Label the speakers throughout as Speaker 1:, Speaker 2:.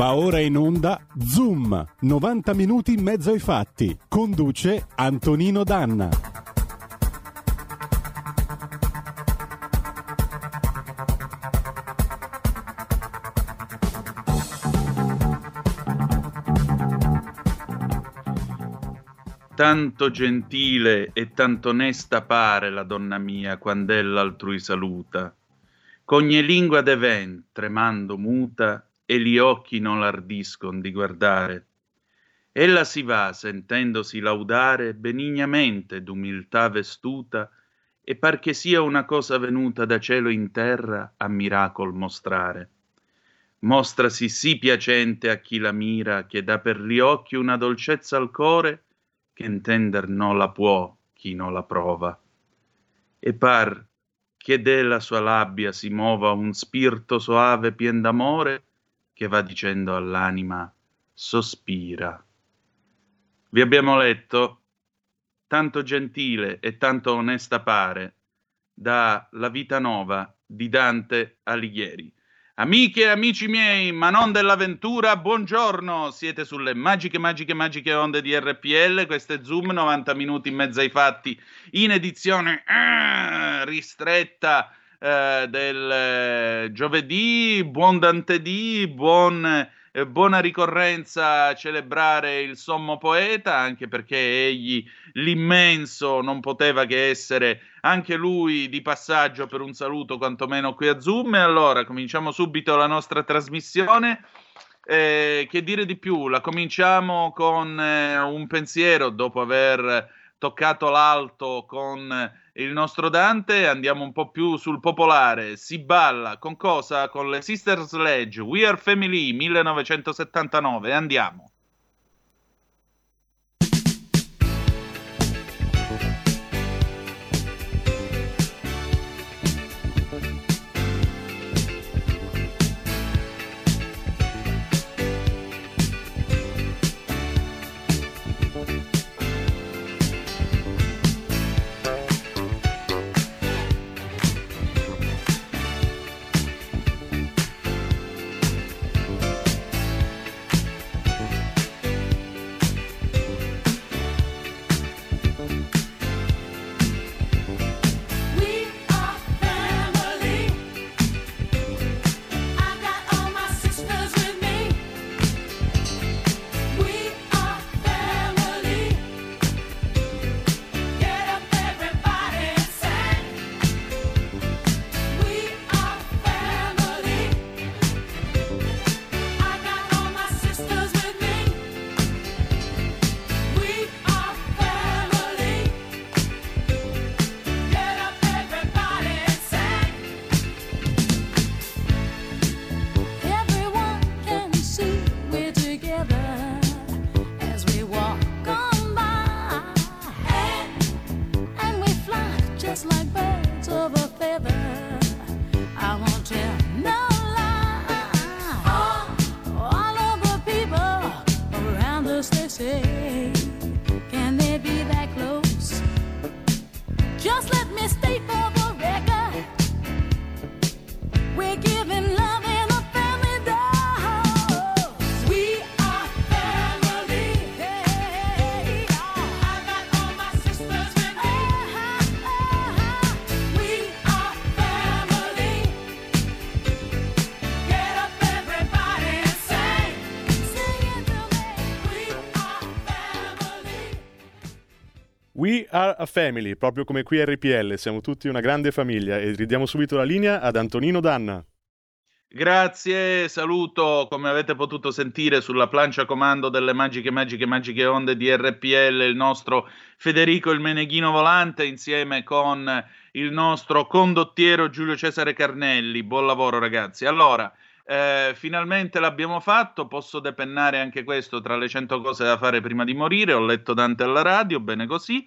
Speaker 1: Va ora in onda Zoom, 90 minuti in mezzo ai fatti. Conduce Antonino Danna.
Speaker 2: Tanto gentile e tanto onesta pare la donna mia quand'ella altrui saluta. C'ogni lingua de ven, tremando muta, e gli occhi non l'ardiscon di guardare. Ella si va, sentendosi laudare, benignamente d'umiltà vestuta, e par che sia una cosa venuta da cielo in terra a miracol mostrare. Mostrasi sì piacente a chi la mira, che dà per gli occhi una dolcezza al core, che intender non la può chi non la prova. E par che della sua labbia si muova un spirto soave pien d'amore, che va dicendo all'anima sospira. Vi abbiamo letto tanto gentile e tanto onesta pare da La vita nova di Dante Alighieri. Amiche e amici miei, ma non dell'avventura, buongiorno! Siete sulle magiche, magiche, magiche onde di RPL. Questo è Zoom, 90 minuti in mezzo ai fatti, in edizione eh, ristretta eh, del eh, giovedì, buon Dante D, buon, eh, buona ricorrenza a celebrare il sommo poeta, anche perché egli, l'immenso, non poteva che essere anche lui di passaggio per un saluto quantomeno qui a Zoom. E allora cominciamo subito la nostra trasmissione. Eh, che dire di più? La cominciamo con eh, un pensiero dopo aver toccato l'alto con il nostro Dante, andiamo un po' più sul popolare. Si balla con cosa? Con le Sister Sledge, We Are Family 1979. Andiamo.
Speaker 3: We are a family, proprio come qui a RPL, siamo tutti una grande famiglia e ridiamo subito la linea ad Antonino Danna.
Speaker 2: Grazie, saluto come avete potuto sentire sulla plancia comando delle magiche, magiche, magiche onde di RPL il nostro Federico il Meneghino Volante insieme con il nostro condottiero Giulio Cesare Carnelli. Buon lavoro ragazzi. Allora, eh, finalmente l'abbiamo fatto, posso depennare anche questo tra le cento cose da fare prima di morire, ho letto Dante alla radio, bene così.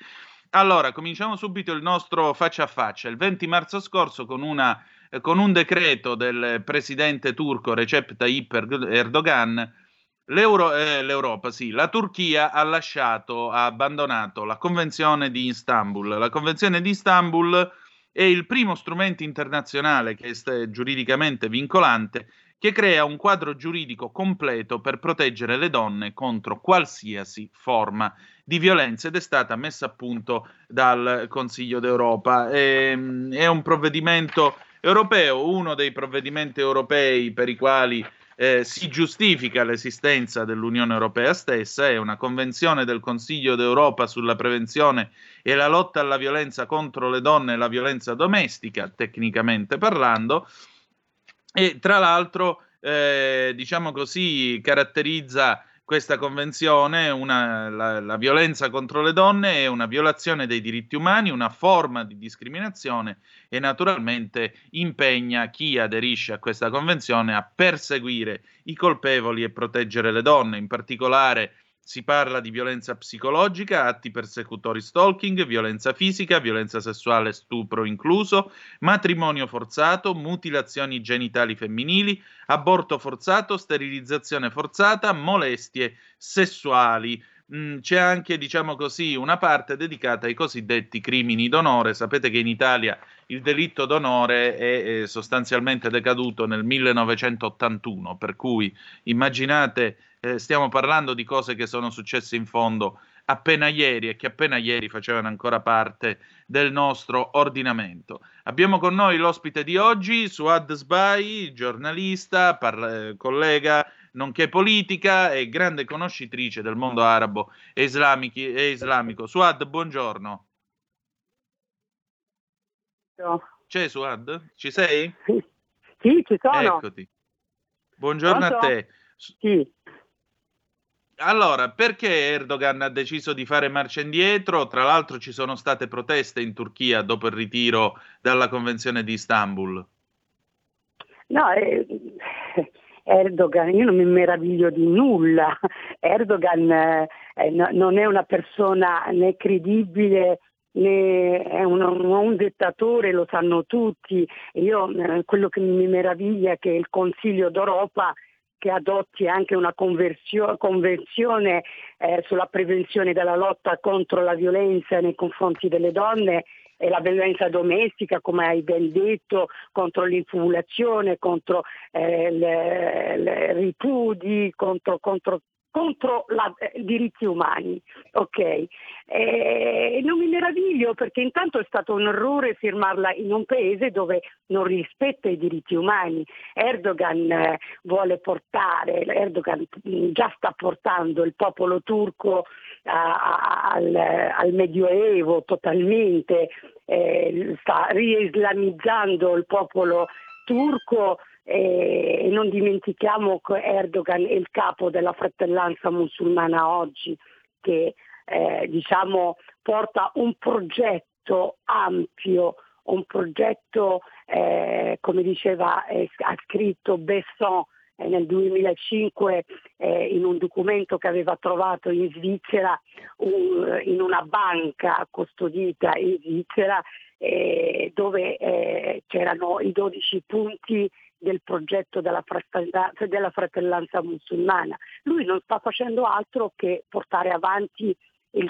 Speaker 2: Allora, cominciamo subito il nostro faccia a faccia. Il 20 marzo scorso con una eh, con un decreto del presidente turco Recep Tayyip Erdogan, eh, l'Europa, sì, la Turchia ha lasciato, ha abbandonato la Convenzione di Istanbul. La Convenzione di Istanbul è il primo strumento internazionale che è giuridicamente vincolante che crea un quadro giuridico completo per proteggere le donne contro qualsiasi forma di violenza ed è stata messa a punto dal Consiglio d'Europa. È, ehm, è un provvedimento europeo, uno dei provvedimenti europei per i quali eh, si giustifica l'esistenza dell'Unione Europea stessa, è una convenzione del Consiglio d'Europa sulla prevenzione e la lotta alla violenza contro le donne e la violenza domestica, tecnicamente parlando, e tra l'altro, eh, diciamo così, caratterizza questa convenzione, una, la, la, violenza contro le donne è una violazione dei diritti umani, una forma di discriminazione e naturalmente impegna chi aderisce a questa convenzione a perseguire i colpevoli e proteggere le donne, in particolare si parla di violenza psicologica, atti persecutori stalking, violenza fisica, violenza sessuale, stupro incluso, matrimonio forzato, mutilazioni genitali femminili, aborto forzato, sterilizzazione forzata, molestie sessuali. Mm, c'è anche, diciamo così, una parte dedicata ai cosiddetti crimini d'onore. Sapete che in Italia il delitto d'onore è, è sostanzialmente decaduto nel 1981, per cui immaginate eh, stiamo parlando di cose che sono successe in fondo appena ieri e che appena ieri facevano ancora parte del nostro ordinamento. Abbiamo con noi l'ospite di oggi, Suad Sbai, giornalista, parla- eh, collega, nonché politica e grande conoscitrice del mondo arabo e, e islamico. Suad, buongiorno.
Speaker 4: No.
Speaker 2: C'è Suad? Ci sei?
Speaker 4: Sì, ci sono.
Speaker 2: Eccoti. Buongiorno Pronto? a te.
Speaker 4: Sì.
Speaker 2: Allora, perché Erdogan ha deciso di fare marcia indietro? Tra l'altro ci sono state proteste in Turchia dopo il ritiro dalla Convenzione di Istanbul.
Speaker 4: No, eh, Erdogan, io non mi meraviglio di nulla. Erdogan eh, no, non è una persona né credibile né è un, un dittatore, lo sanno tutti. Io eh, quello che mi meraviglia è che il Consiglio d'Europa che adotti anche una convenzione eh, sulla prevenzione della lotta contro la violenza nei confronti delle donne e la violenza domestica, come hai ben detto, contro l'infumulazione, contro eh, i ripudi, contro, contro contro eh, i diritti umani. Okay. Eh, non mi meraviglio perché intanto è stato un errore firmarla in un paese dove non rispetta i diritti umani. Erdogan eh, vuole portare, Erdogan mm, già sta portando il popolo turco al, al, Medioevo totalmente, eh, sta rieslamizzando il popolo turco e non dimentichiamo che Erdogan è il capo della fratellanza musulmana oggi che eh, diciamo, porta un progetto ampio, un progetto eh, come diceva, eh, ha scritto Besson eh, nel 2005 eh, in un documento che aveva trovato in Svizzera, un, in una banca custodita in Svizzera, eh, dove c'erano i 12 punti del progetto della fratellanza, della fratellanza musulmana. Lui non sta facendo altro che portare avanti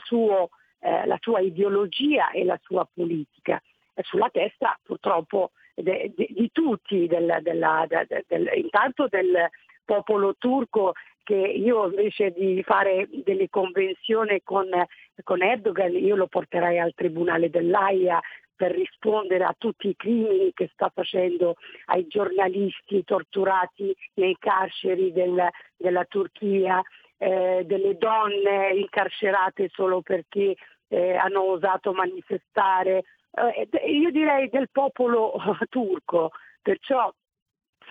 Speaker 4: suo, eh, la sua ideologia e la sua politica. È sulla testa purtroppo de, de, di tutti, del, della, de, del, intanto del popolo turco che io invece di fare delle convenzioni con, con Erdogan io lo porterei al Tribunale dell'AIA per rispondere a tutti i crimini che sta facendo ai giornalisti torturati nei carceri del, della Turchia, eh, delle donne incarcerate solo perché eh, hanno osato manifestare, eh, io direi del popolo turco, perciò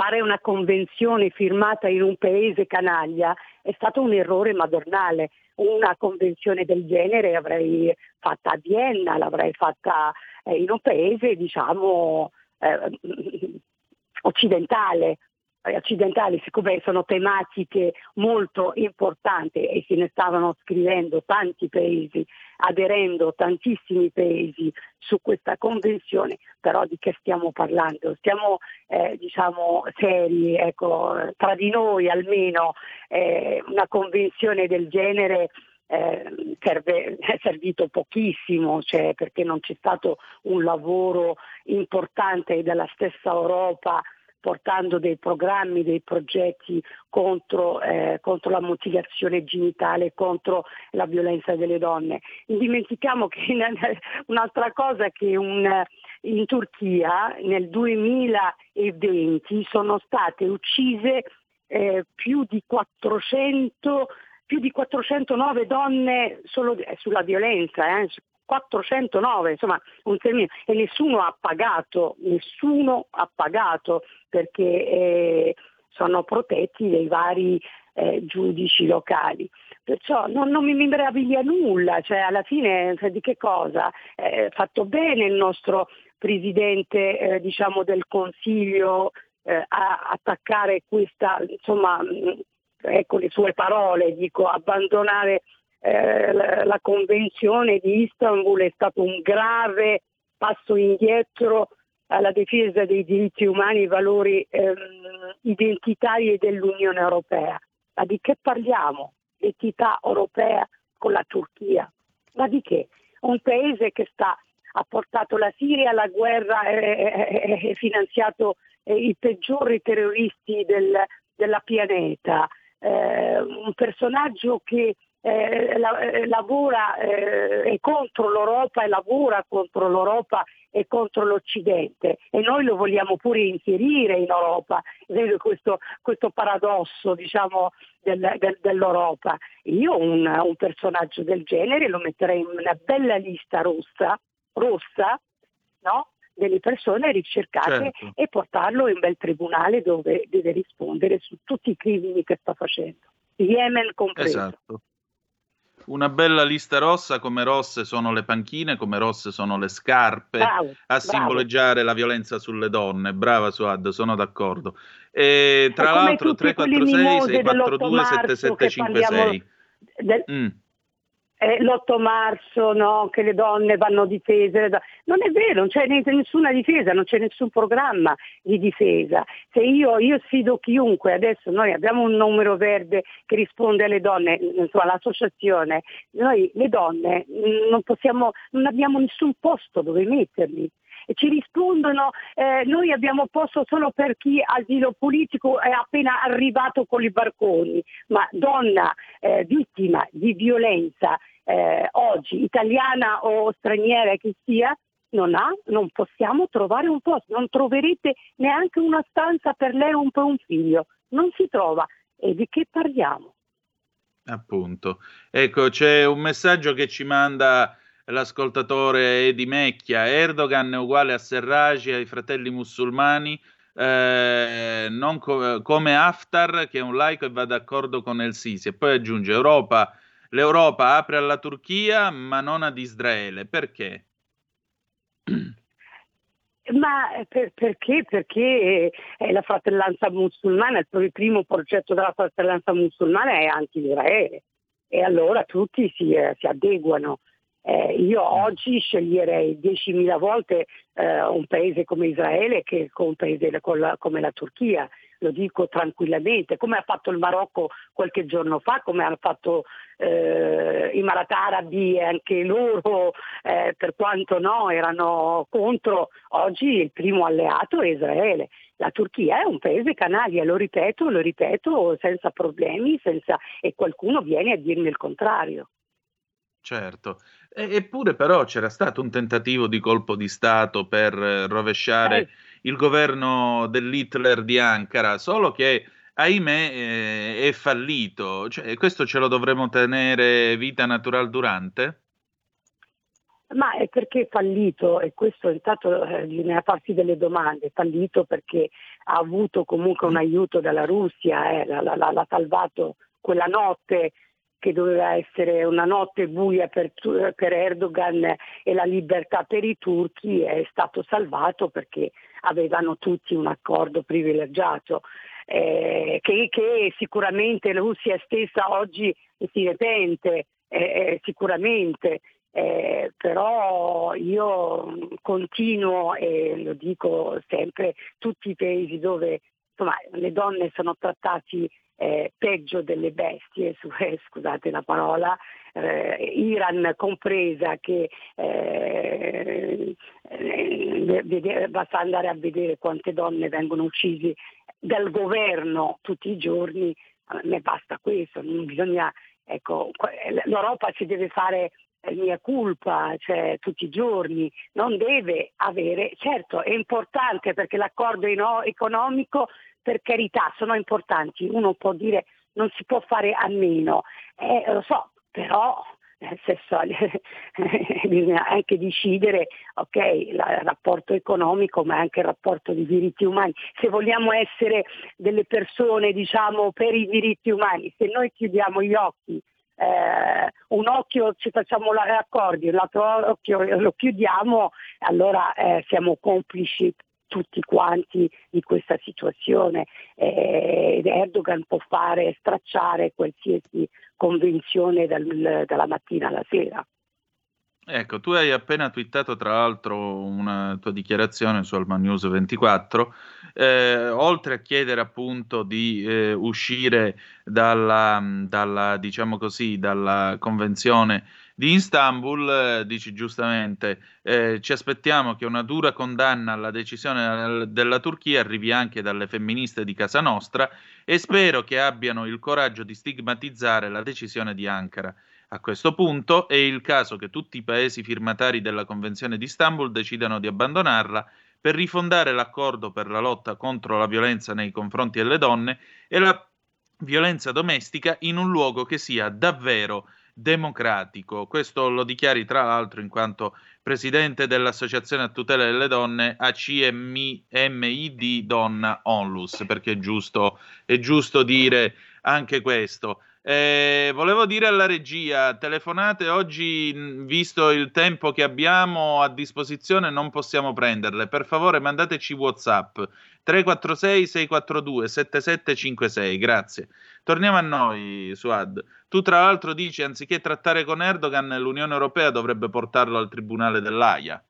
Speaker 4: fare una convenzione firmata in un paese canaglia è stato un errore madornale. Una convenzione del genere l'avrei fatta a Vienna, l'avrei fatta eh, in un paese, diciamo, eh, occidentale, occidentali, siccome sono tematiche molto importanti e se ne stavano scrivendo tanti paesi, aderendo tantissimi paesi su questa convenzione, però di che stiamo parlando? Stiamo eh, diciamo seri, ecco, tra di noi almeno eh, una convenzione del genere eh, serve, è servito pochissimo, cioè, perché non c'è stato un lavoro importante della stessa Europa portando dei programmi, dei progetti contro, eh, contro, la mutilazione genitale, contro la violenza delle donne. Dimentichiamo che un'altra cosa che un, in Turchia nel 2020 sono state uccise eh, più di 400 più di 409 donne solo eh, sulla violenza, eh, 409, insomma un termine, e nessuno ha pagato, nessuno ha pagato perché eh, sono protetti dai vari eh, giudici locali. Perciò non, non, mi meraviglia nulla, cioè alla fine cioè, di che cosa? È fatto bene il nostro Presidente eh, diciamo, del Consiglio eh, a attaccare questa, insomma, ecco le sue parole, dico abbandonare eh, la, Convenzione di Istanbul è stato un grave passo indietro alla difesa dei diritti umani e valori ehm, identitari dell'Unione Europea. Ma di che parliamo? L'entità europea con la Turchia? Ma di che? Un paese che sta, ha portato la Siria alla guerra e finanziato eh, i peggiori terroristi del, della pianeta, eh, un personaggio che eh, la, eh, lavora eh, è contro l'Europa e lavora contro l'Europa e contro l'Occidente e noi lo vogliamo pure inserire in Europa, vedo questo, questo paradosso diciamo, del, del, dell'Europa. Io un, un, personaggio del genere lo metterei in una bella lista rossa, rossa no? delle persone ricercate certo. e portarlo in bel tribunale dove deve rispondere su tutti i crimini che sta facendo. Yemen compreso.
Speaker 2: Esatto. Una bella lista rossa, come rosse sono le panchine, come rosse sono le scarpe, bravo, a simboleggiare bravo. la violenza sulle donne. Brava Suad, sono d'accordo. E tra l'altro 346 642 7756.
Speaker 4: Del... Mm eh, l'8 marzo no, che le donne vanno difese. Non è vero, non c'è nessuna difesa, non c'è nessun programma di difesa. Se io, io sfido chiunque, adesso noi abbiamo un numero verde che risponde alle donne, insomma, all'associazione, noi le donne non, possiamo, non abbiamo nessun posto dove metterli ci rispondono eh, noi abbiamo posto solo per chi asilo politico è appena arrivato con i barconi, ma donna eh, vittima di violenza eh, oggi, italiana o straniera che sia, non, ha, non possiamo trovare un posto, non troverete neanche una stanza per lei o per un figlio, non si trova. E di che parliamo?
Speaker 2: Appunto. Ecco, c'è un messaggio che ci manda l'ascoltatore Edi Mecchia. Erdogan è uguale a Serraj ai fratelli musulmani, eh, non co- come Haftar che è un laico e va d'accordo con El Sisi. E poi aggiunge Europa l'Europa apre alla Turchia ma non ad Israele. Perché?
Speaker 4: Ma eh, per, perché? Perché è la fratellanza musulmana, il primo progetto della fratellanza musulmana è anti-Israele e allora tutti si, eh, si adeguano. Eh, io oggi sceglierei 10.000 volte eh, un paese come Israele che un paese come la Turchia lo dico tranquillamente, come ha fatto il Marocco qualche giorno fa, come hanno fatto eh, i Marat Arabi e anche loro, eh, per quanto no, erano contro, oggi il primo alleato è Israele. La Turchia è un paese canaglia, lo ripeto, lo ripeto senza problemi senza... e qualcuno viene a dirmi il contrario.
Speaker 2: Certo, eppure però c'era stato un tentativo di colpo di Stato per rovesciare eh il governo dell'Hitler di Ankara, solo che ahimè eh, è fallito. Cioè, questo ce lo dovremmo tenere vita natural durante?
Speaker 4: Ma è perché è fallito e questo intanto eh, bisogna farsi delle domande, è fallito perché ha avuto comunque un aiuto dalla Russia, eh, l'ha, l'ha, l'ha salvato quella notte che doveva essere una notte buia per, per, Erdogan e la libertà per i turchi è stato salvato perché avevano tutti un accordo privilegiato. Eh, che, che, sicuramente la Russia stessa oggi si ne pente, eh, eh sicuramente, eh, però io continuo e lo dico sempre, tutti i paesi dove insomma, le donne sono trattate eh, peggio delle bestie, eh, scusate la parola, eh, Iran compresa che eh, eh basta andare a vedere quante donne vengono uccise dal governo tutti i giorni, me basta questo, non bisogna, ecco, l'Europa si deve fare mia colpa, cioè tutti i giorni, non deve avere, certo è importante perché l'accordo economico per carità sono importanti, uno può dire non si può fare a meno, eh, lo so, però nel senso bisogna anche decidere ok, il rapporto economico ma anche il rapporto di diritti umani. Se vogliamo essere delle persone diciamo per i diritti umani, se noi chiudiamo gli occhi eh, un occhio ci facciamo l'accordi, l'altro occhio lo chiudiamo, allora eh, siamo complici tutti quanti di questa situazione eh, Erdogan può fare stracciare qualsiasi convenzione dal, dalla mattina alla sera.
Speaker 2: Ecco, tu hai appena twittato tra l'altro una tua dichiarazione su Alman News 24, eh, oltre a chiedere appunto di eh, uscire dalla, dalla, diciamo così, dalla convenzione di Istanbul, eh, dici giustamente, eh, ci aspettiamo che una dura condanna alla decisione della Turchia arrivi anche dalle femministe di casa nostra e spero che abbiano il coraggio di stigmatizzare la decisione di Ankara. A questo punto è il caso che tutti i paesi firmatari della Convenzione di Istanbul decidano di abbandonarla per rifondare l'accordo per la lotta contro la violenza nei confronti delle donne e la violenza domestica in un luogo che sia davvero democratico. Questo lo dichiari tra l'altro in quanto presidente dell'Associazione a tutela delle donne ACMID Donna Onlus, perché è giusto, è giusto dire anche questo. Eh, volevo dire alla regia, telefonate oggi, visto il tempo che abbiamo a disposizione, non possiamo prenderle. Per favore, mandateci WhatsApp 346 642 7756. Grazie. Torniamo a noi, Suad. Tu, tra l'altro, dici anziché trattare con Erdogan, l'Unione Europea dovrebbe portarlo al tribunale dell'AIA.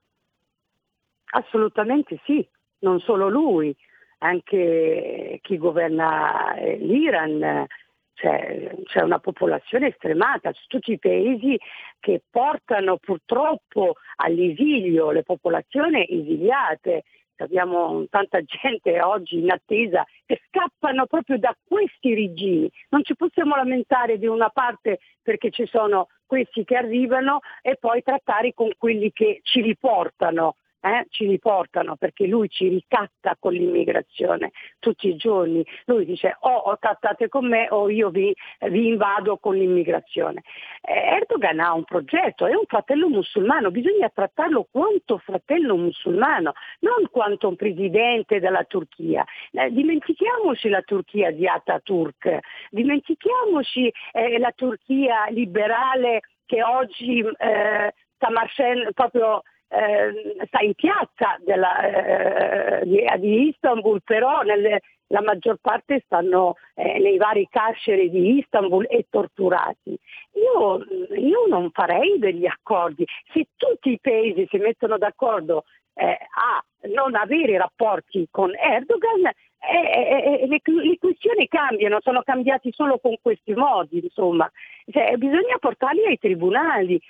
Speaker 4: Assolutamente sì, non solo lui, anche chi governa eh, l'Iran c'è, c'è una popolazione stremata, tutti i paesi che portano purtroppo all'esilio le popolazioni esiliate. Abbiamo tanta gente oggi in attesa che scappano proprio da questi regimi. Non ci possiamo lamentare di una parte perché ci sono questi che arrivano e poi trattare con quelli che ci riportano eh, ci riportano perché lui ci ricatta con l'immigrazione tutti i giorni. Lui dice o, o trattate con me o io vi, vi invado con l'immigrazione. Eh, Erdogan ha un progetto, è un fratello musulmano, bisogna trattarlo quanto fratello musulmano, non quanto un presidente della Turchia. Eh, dimentichiamoci la Turchia di Ataturk, dimentichiamoci eh, la Turchia liberale che oggi eh, sta marcendo proprio eh, sta in piazza della, eh, di, Istanbul, però nelle, la maggior parte stanno eh, nei vari carceri di Istanbul e torturati. Io, io, non farei degli accordi. Se tutti i paesi si mettono d'accordo eh, a non avere rapporti con Erdogan, eh, eh, le, le, questioni cambiano, sono cambiati solo con questi modi, insomma. Cioè, bisogna portarli ai tribunali,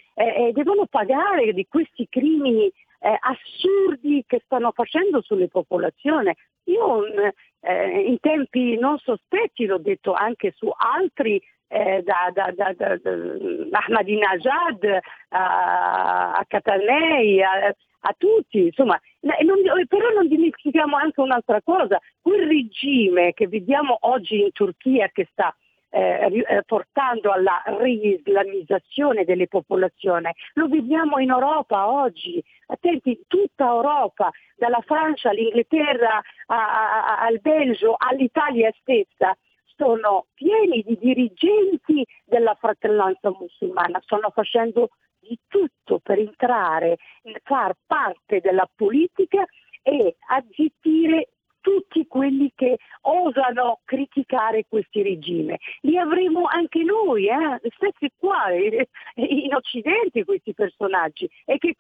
Speaker 4: devono pagare di questi crimini eh, assurdi che stanno facendo sulle popolazioni. Io eh, in tempi non sospetti, l'ho detto anche su altri eh, da, da, da, da, Ahmadinejad a, a Catanei, a, a tutti, insomma, non, però non dimentichiamo anche un'altra cosa, quel regime che vediamo oggi in Turchia che sta eh, eh, portando alla reislamizzazione delle popolazioni. Lo vediamo in Europa oggi, attenti, tutta Europa, dalla Francia all'Inghilterra a, a, al Belgio all'Italia stessa sono pieni di dirigenti della fratellanza musulmana, stanno facendo di tutto per entrare, far parte della politica e azzittire tutti quelli che osano criticare questi regimi. Li avremo anche noi, eh? stessi qua, in Occidente questi personaggi, e che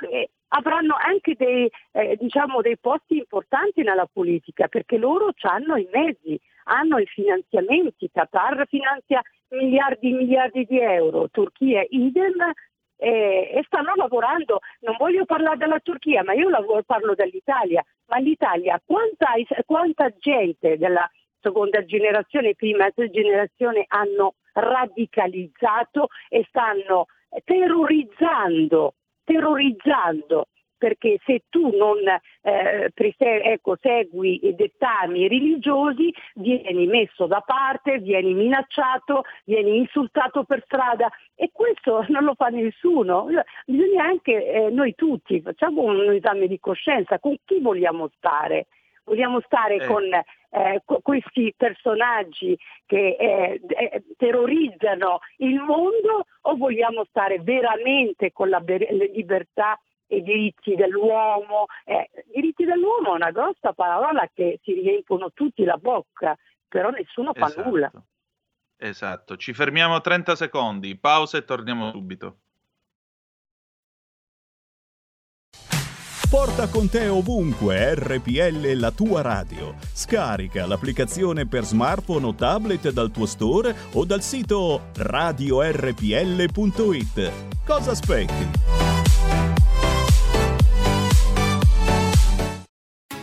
Speaker 4: avranno anche dei, eh, diciamo, dei posti importanti nella politica, perché loro hanno i mezzi, hanno i finanziamenti, Qatar finanzia miliardi e miliardi di euro, Turchia idem, eh, e stanno lavorando, non voglio parlare della Turchia, ma io lavoro, parlo dell'Italia, ma l'Italia quanta, quanta gente della seconda generazione, prima generazione hanno radicalizzato e stanno terrorizzando, terrorizzando perché se tu non eh, ecco, segui i dettami religiosi vieni messo da parte, vieni minacciato, vieni insultato per strada e questo non lo fa nessuno. Bisogna anche eh, noi tutti, facciamo un esame di coscienza, con chi vogliamo stare? Vogliamo stare eh. con eh, questi personaggi che eh, eh, terrorizzano il mondo o vogliamo stare veramente con la libertà e diritti dell'uomo. Eh, diritti dell'uomo è una grossa parola che si riempiono tutti la bocca, però nessuno fa
Speaker 2: esatto.
Speaker 4: nulla.
Speaker 2: Esatto, ci fermiamo 30 secondi, pausa e torniamo subito.
Speaker 5: Porta con te ovunque RPL la tua radio. Scarica l'applicazione per smartphone o tablet dal tuo store o dal sito radiorpl.it. Cosa aspetti?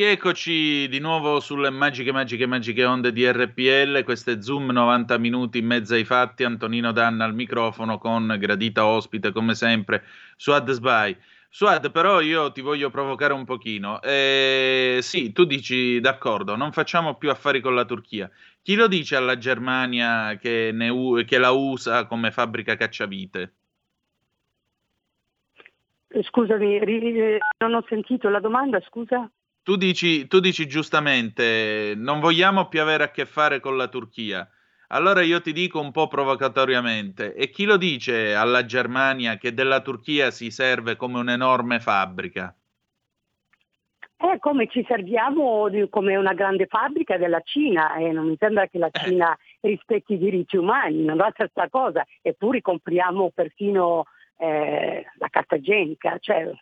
Speaker 2: rieccoci di nuovo sulle magiche, magiche, magiche onde di RPL. Questo è Zoom 90 minuti in mezzo ai fatti. Antonino Danna al microfono con gradita ospite, come sempre, Suad Sbai. Suad, però io ti voglio provocare un pochino. Eh, sì, tu dici d'accordo, non facciamo più affari con la Turchia. Chi lo dice alla Germania che, ne, che la usa come fabbrica cacciavite?
Speaker 4: Scusami, non ho sentito la domanda, scusa.
Speaker 2: Tu dici, tu dici giustamente, non vogliamo più avere a che fare con la Turchia. Allora io ti dico un po' provocatoriamente, e chi lo dice alla Germania che della Turchia si serve come un'enorme fabbrica?
Speaker 4: È come ci serviamo di, come una grande fabbrica della Cina e non mi sembra che la eh. Cina rispetti i diritti umani, non va questa cosa, eppure compriamo perfino eh, la carta igienica, cioè,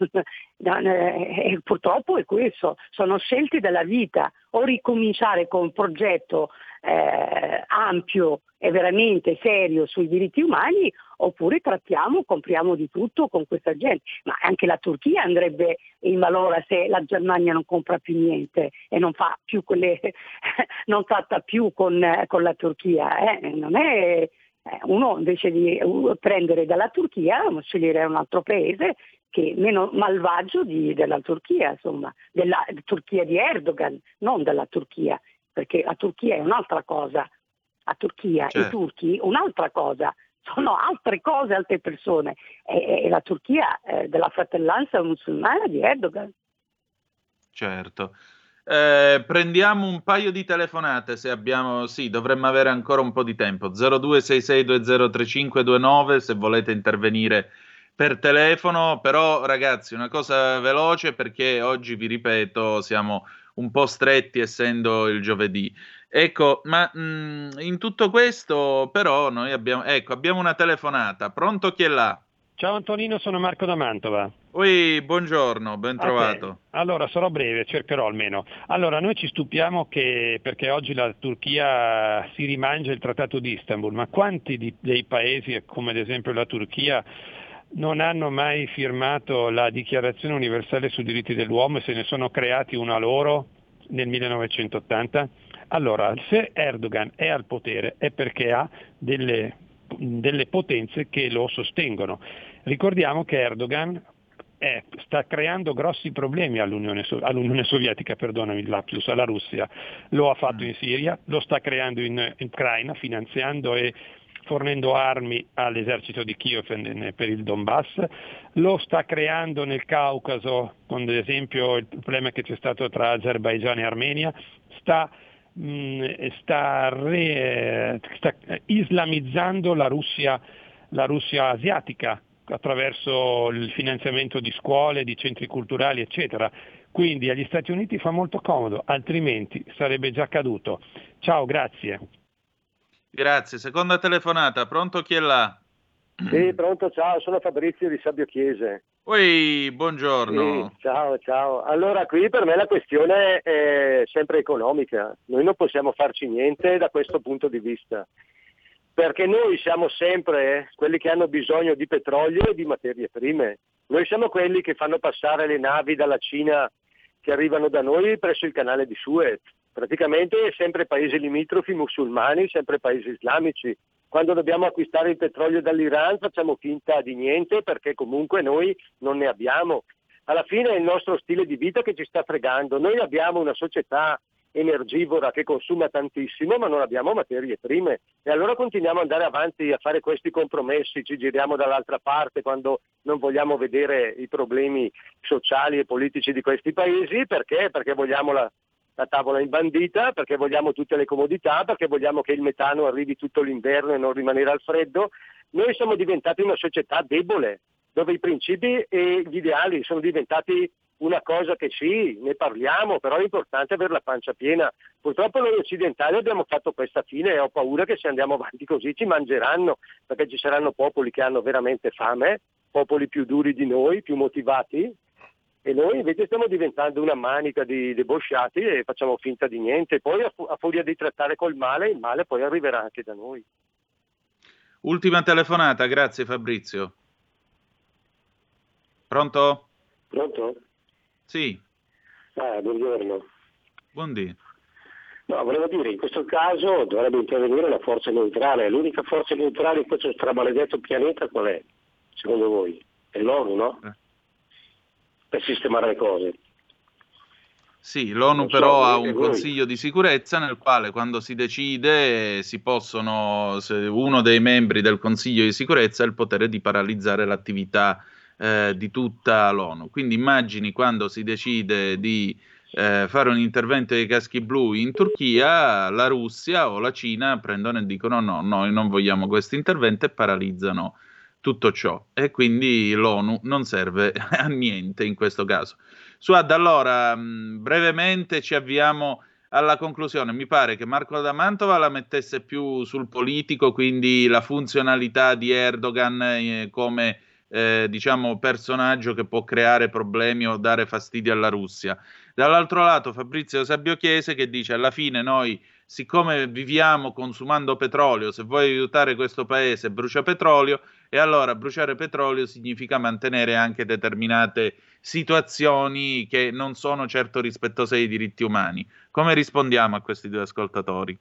Speaker 4: eh, purtroppo è questo, sono scelte della vita, o ricominciare con un progetto eh, ampio e veramente serio sui diritti umani, oppure trattiamo, compriamo di tutto con questa gente. Ma anche la Turchia andrebbe in valore se la Germania non compra più niente e non fa più quelle, non tratta più con, con la Turchia. Eh? Non è eh, uno invece di prendere dalla Turchia, scegliere un altro paese che è meno malvagio di, della Turchia, insomma, della Turchia di Erdogan, non della Turchia, perché la Turchia è un'altra cosa. a Turchia
Speaker 2: Certo.
Speaker 4: i turchi un'altra cosa, sono altre cose, altre persone. E, e la Turchia eh, della fratellanza musulmana di Erdogan.
Speaker 2: Certo. Eh, prendiamo un paio di telefonate se abbiamo, sì, dovremmo avere ancora un po' di tempo. 0266203529 se volete intervenire per telefono, però ragazzi, una cosa veloce perché oggi vi ripeto, siamo un po' stretti essendo il giovedì. Ecco, ma mh, in tutto questo però noi abbiamo, ecco, abbiamo una telefonata. Pronto chi è là?
Speaker 6: Ciao Antonino, sono Marco da Mantova.
Speaker 2: Oi, buongiorno, ben trovato.
Speaker 6: Allora, sarò breve, cercherò almeno. Allora, noi ci stupiamo che perché oggi la Turchia si rimangia il trattato di Istanbul, ma quanti di- dei paesi, come ad esempio la Turchia, non hanno mai firmato la Dichiarazione universale sui diritti dell'uomo e se ne sono creati una loro nel 1980? Allora, se Erdogan è al potere è perché ha delle, delle potenze che lo sostengono. Ricordiamo che Erdogan è- sta creando grossi problemi all'Unione, all'Unione Sovietica, perdonami il lapsus, alla Russia. Lo ha fatto in Siria, lo sta creando in, in Ucraina, finanziando e fornendo armi all'esercito di Kiev per il Donbass, lo sta creando nel Caucaso, con ad esempio il problema che c'è stato tra Azerbaigian e Armenia, sta mh, sta, re- sta islamizzando la Russia, la Russia asiatica attraverso il finanziamento di scuole, di centri culturali, eccetera. Quindi agli Stati Uniti fa molto comodo, altrimenti sarebbe già caduto. Ciao, grazie.
Speaker 2: Grazie. Seconda telefonata, pronto chi è là?
Speaker 7: Sì, pronto, ciao, sono Fabrizio di Sabbio Chiese.
Speaker 2: Oi, buongiorno.
Speaker 7: Sì, ciao, ciao. Allora, qui per me la questione è sempre economica. Noi non possiamo farci niente da questo punto di vista. Perché noi siamo sempre quelli che hanno bisogno di petrolio e di materie prime. Noi siamo quelli che fanno passare le navi dalla Cina che arrivano da noi presso il canale di Suez. Praticamente sempre paesi limitrofi musulmani, sempre paesi islamici. Quando dobbiamo acquistare il petrolio dall'Iran facciamo finta di niente perché comunque noi non ne abbiamo. Alla fine è il nostro stile di vita che ci sta fregando. Noi abbiamo una società energivora che consuma tantissimo ma non abbiamo materie prime e allora continuiamo ad andare avanti a fare questi compromessi, ci giriamo dall'altra parte quando non vogliamo vedere i problemi sociali e politici di questi paesi perché? Perché vogliamo la, la tavola imbandita, perché vogliamo tutte le comodità, perché vogliamo che il metano arrivi tutto l'inverno e non rimanere al freddo. Noi siamo diventati una società debole, dove i principi e gli ideali sono diventati una cosa che sì, ne parliamo, però è importante avere la pancia piena. Purtroppo noi occidentali abbiamo fatto questa fine e ho paura che se andiamo avanti così ci mangeranno, perché ci saranno popoli che hanno veramente fame, popoli più duri di noi, più motivati, e noi invece stiamo diventando una manica di debosciati e facciamo finta di niente. Poi a, fu- a furia di trattare col male, il male poi arriverà anche da noi.
Speaker 2: Ultima telefonata, grazie Fabrizio. Pronto?
Speaker 8: Pronto?
Speaker 2: Sì,
Speaker 8: Ah, buongiorno.
Speaker 2: buondì.
Speaker 8: No, volevo dire, in questo caso dovrebbe intervenire una forza neutrale. L'unica forza neutrale in questo stramaledetto pianeta qual è, secondo voi? È l'ONU, no? Per sistemare le cose.
Speaker 2: Sì, l'ONU
Speaker 8: so,
Speaker 2: però ha un consiglio di sicurezza nel quale quando si decide si possono, se uno dei membri del consiglio di sicurezza ha il potere di paralizzare l'attività eh, di tutta l'ONU. Quindi immagini quando si decide di eh, fare un intervento dei caschi blu in Turchia, la Russia o la Cina prendono e dicono no, noi non vogliamo questo intervento e paralizzano tutto ciò. E quindi l'ONU non serve a niente in questo caso. Suad, allora, mh, brevemente ci avviamo alla conclusione. Mi pare che Marco da Mantova la mettesse più sul politico, quindi la funzionalità di Erdogan eh, come eh, diciamo personaggio che può creare problemi o dare fastidio alla Russia. Dall'altro lato Fabrizio Sabbio Chiese che dice alla fine noi siccome viviamo consumando petrolio, se vuoi aiutare questo paese brucia petrolio e allora bruciare petrolio significa mantenere anche determinate situazioni che non sono certo rispettose dei diritti umani. Come rispondiamo a questi due ascoltatori?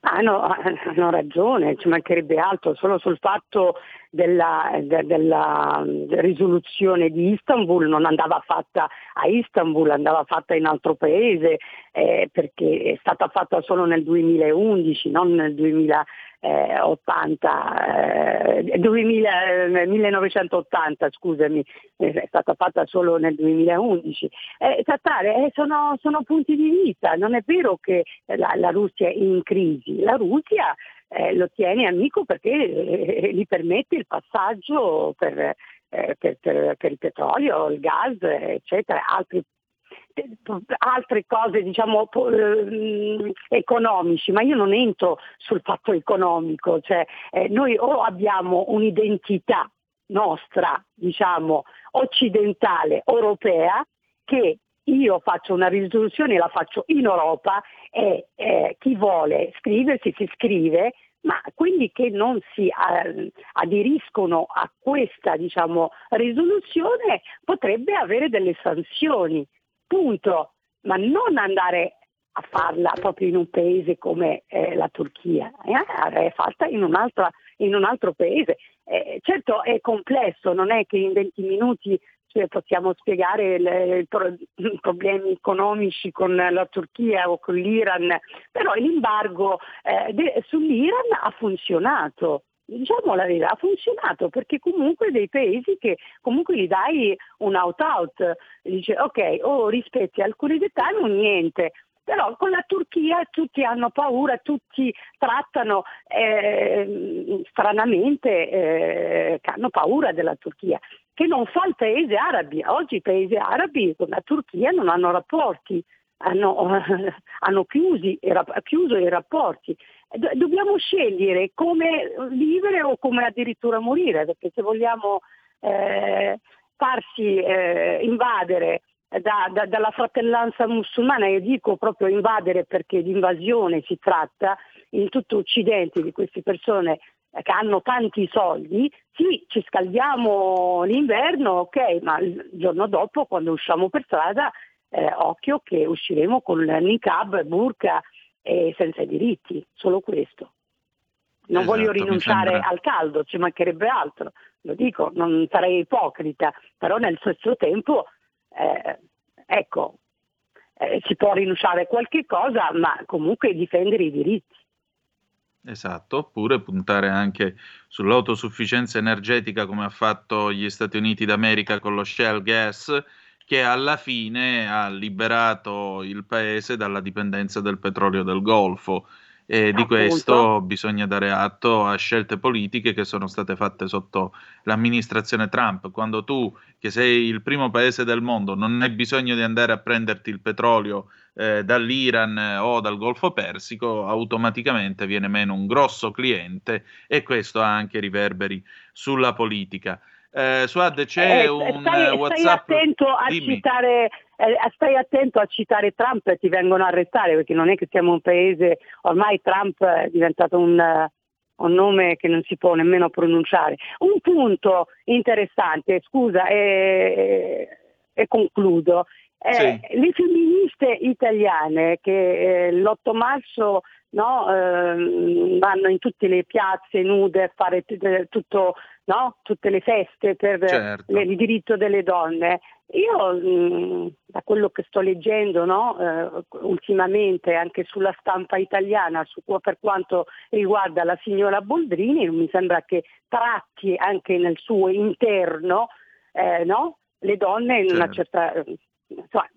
Speaker 4: Hanno, hanno, ragione, ci mancherebbe altro, solo sul fatto della, de, della, risoluzione di Istanbul non andava fatta a Istanbul, andava fatta in altro paese eh, perché è stata fatta solo nel 2011, non nel 2000, eh, 80, eh, 2000, 1980 scusami, eh, è stata fatta solo nel 2011. Eh, trattare, eh, sono, sono, punti di vista, non è vero che la, la Russia è in crisi, la Russia eh, lo tiene amico perché eh, gli permette il passaggio per, per, per, per, il petrolio, il gas, eccetera, altri altre cose diciamo eh, economici, ma io non entro sul fatto economico, cioè eh, noi o abbiamo un'identità nostra, diciamo, occidentale, europea, che io faccio una risoluzione, la faccio in Europa e eh, chi vuole scriversi si scrive, ma quelli che non si eh, aderiscono a questa diciamo, risoluzione potrebbe avere delle sanzioni punto, ma non andare a farla proprio in un paese come eh, la Turchia, eh, è fatta in, in, un altro paese. Eh, certo è complesso, non è che in 20 minuti cioè, possiamo spiegare le, i problemi economici con la Turchia o con l'Iran, però l'embargo eh, de, sull'Iran ha funzionato diciamo la verità, ha funzionato perché comunque dei paesi che comunque gli dai un out-out, dice ok, o rispetti alcuni dettagli o niente. Però con la Turchia tutti hanno paura, tutti trattano eh, stranamente, eh, hanno paura della Turchia, che non fa il paese arabi. Oggi i paesi arabi con la Turchia non hanno rapporti, hanno, hanno chiusi, chiuso i rapporti dobbiamo scegliere come vivere o come addirittura morire, perché se vogliamo eh, farsi eh, invadere da, da, dalla fratellanza musulmana, io dico proprio invadere perché di invasione si tratta, in tutto Occidente di queste persone che hanno tanti soldi, sì, ci scaldiamo l'inverno, ok, ma il giorno dopo quando usciamo per strada, eh, occhio che usciremo con niqab, burka, e senza diritti, solo questo. Non esatto, voglio rinunciare sembra... al caldo, ci mancherebbe altro, lo dico, non sarei ipocrita, però nel stesso tempo, eh, ecco, eh, si può rinunciare a qualche cosa, ma comunque difendere i diritti.
Speaker 2: Esatto, oppure puntare anche sull'autosufficienza energetica come ha fatto gli Stati Uniti d'America con lo shale gas che alla fine ha liberato il paese dalla dipendenza del petrolio del Golfo. E di questo bisogna dare atto a scelte politiche che sono state fatte sotto l'amministrazione Trump. Quando tu, che sei il primo paese del mondo, non hai bisogno di andare a prenderti il petrolio eh, dall'Iran o dal Golfo Persico, automaticamente viene meno un grosso cliente e questo ha anche riverberi sulla politica. Eh, Suad, c'è eh, un
Speaker 4: stai,
Speaker 2: WhatsApp.
Speaker 4: Stai attento, a citare, eh, stai attento a citare Trump e ti vengono a arrestare perché non è che siamo un paese, ormai Trump è diventato un, un nome che non si può nemmeno pronunciare. Un punto interessante, scusa, e, e concludo. Eh, sì. Le femministe italiane che eh, l'8 marzo no, eh, vanno in tutte le piazze nude a fare t- tutto no? tutte le feste per certo. le, il diritto delle donne. Io mh, da quello che sto leggendo no? eh, ultimamente anche sulla stampa italiana, su, per quanto riguarda la signora Boldrini, mi sembra che tratti anche nel suo interno eh, no? le donne in certo. una certa... Insomma,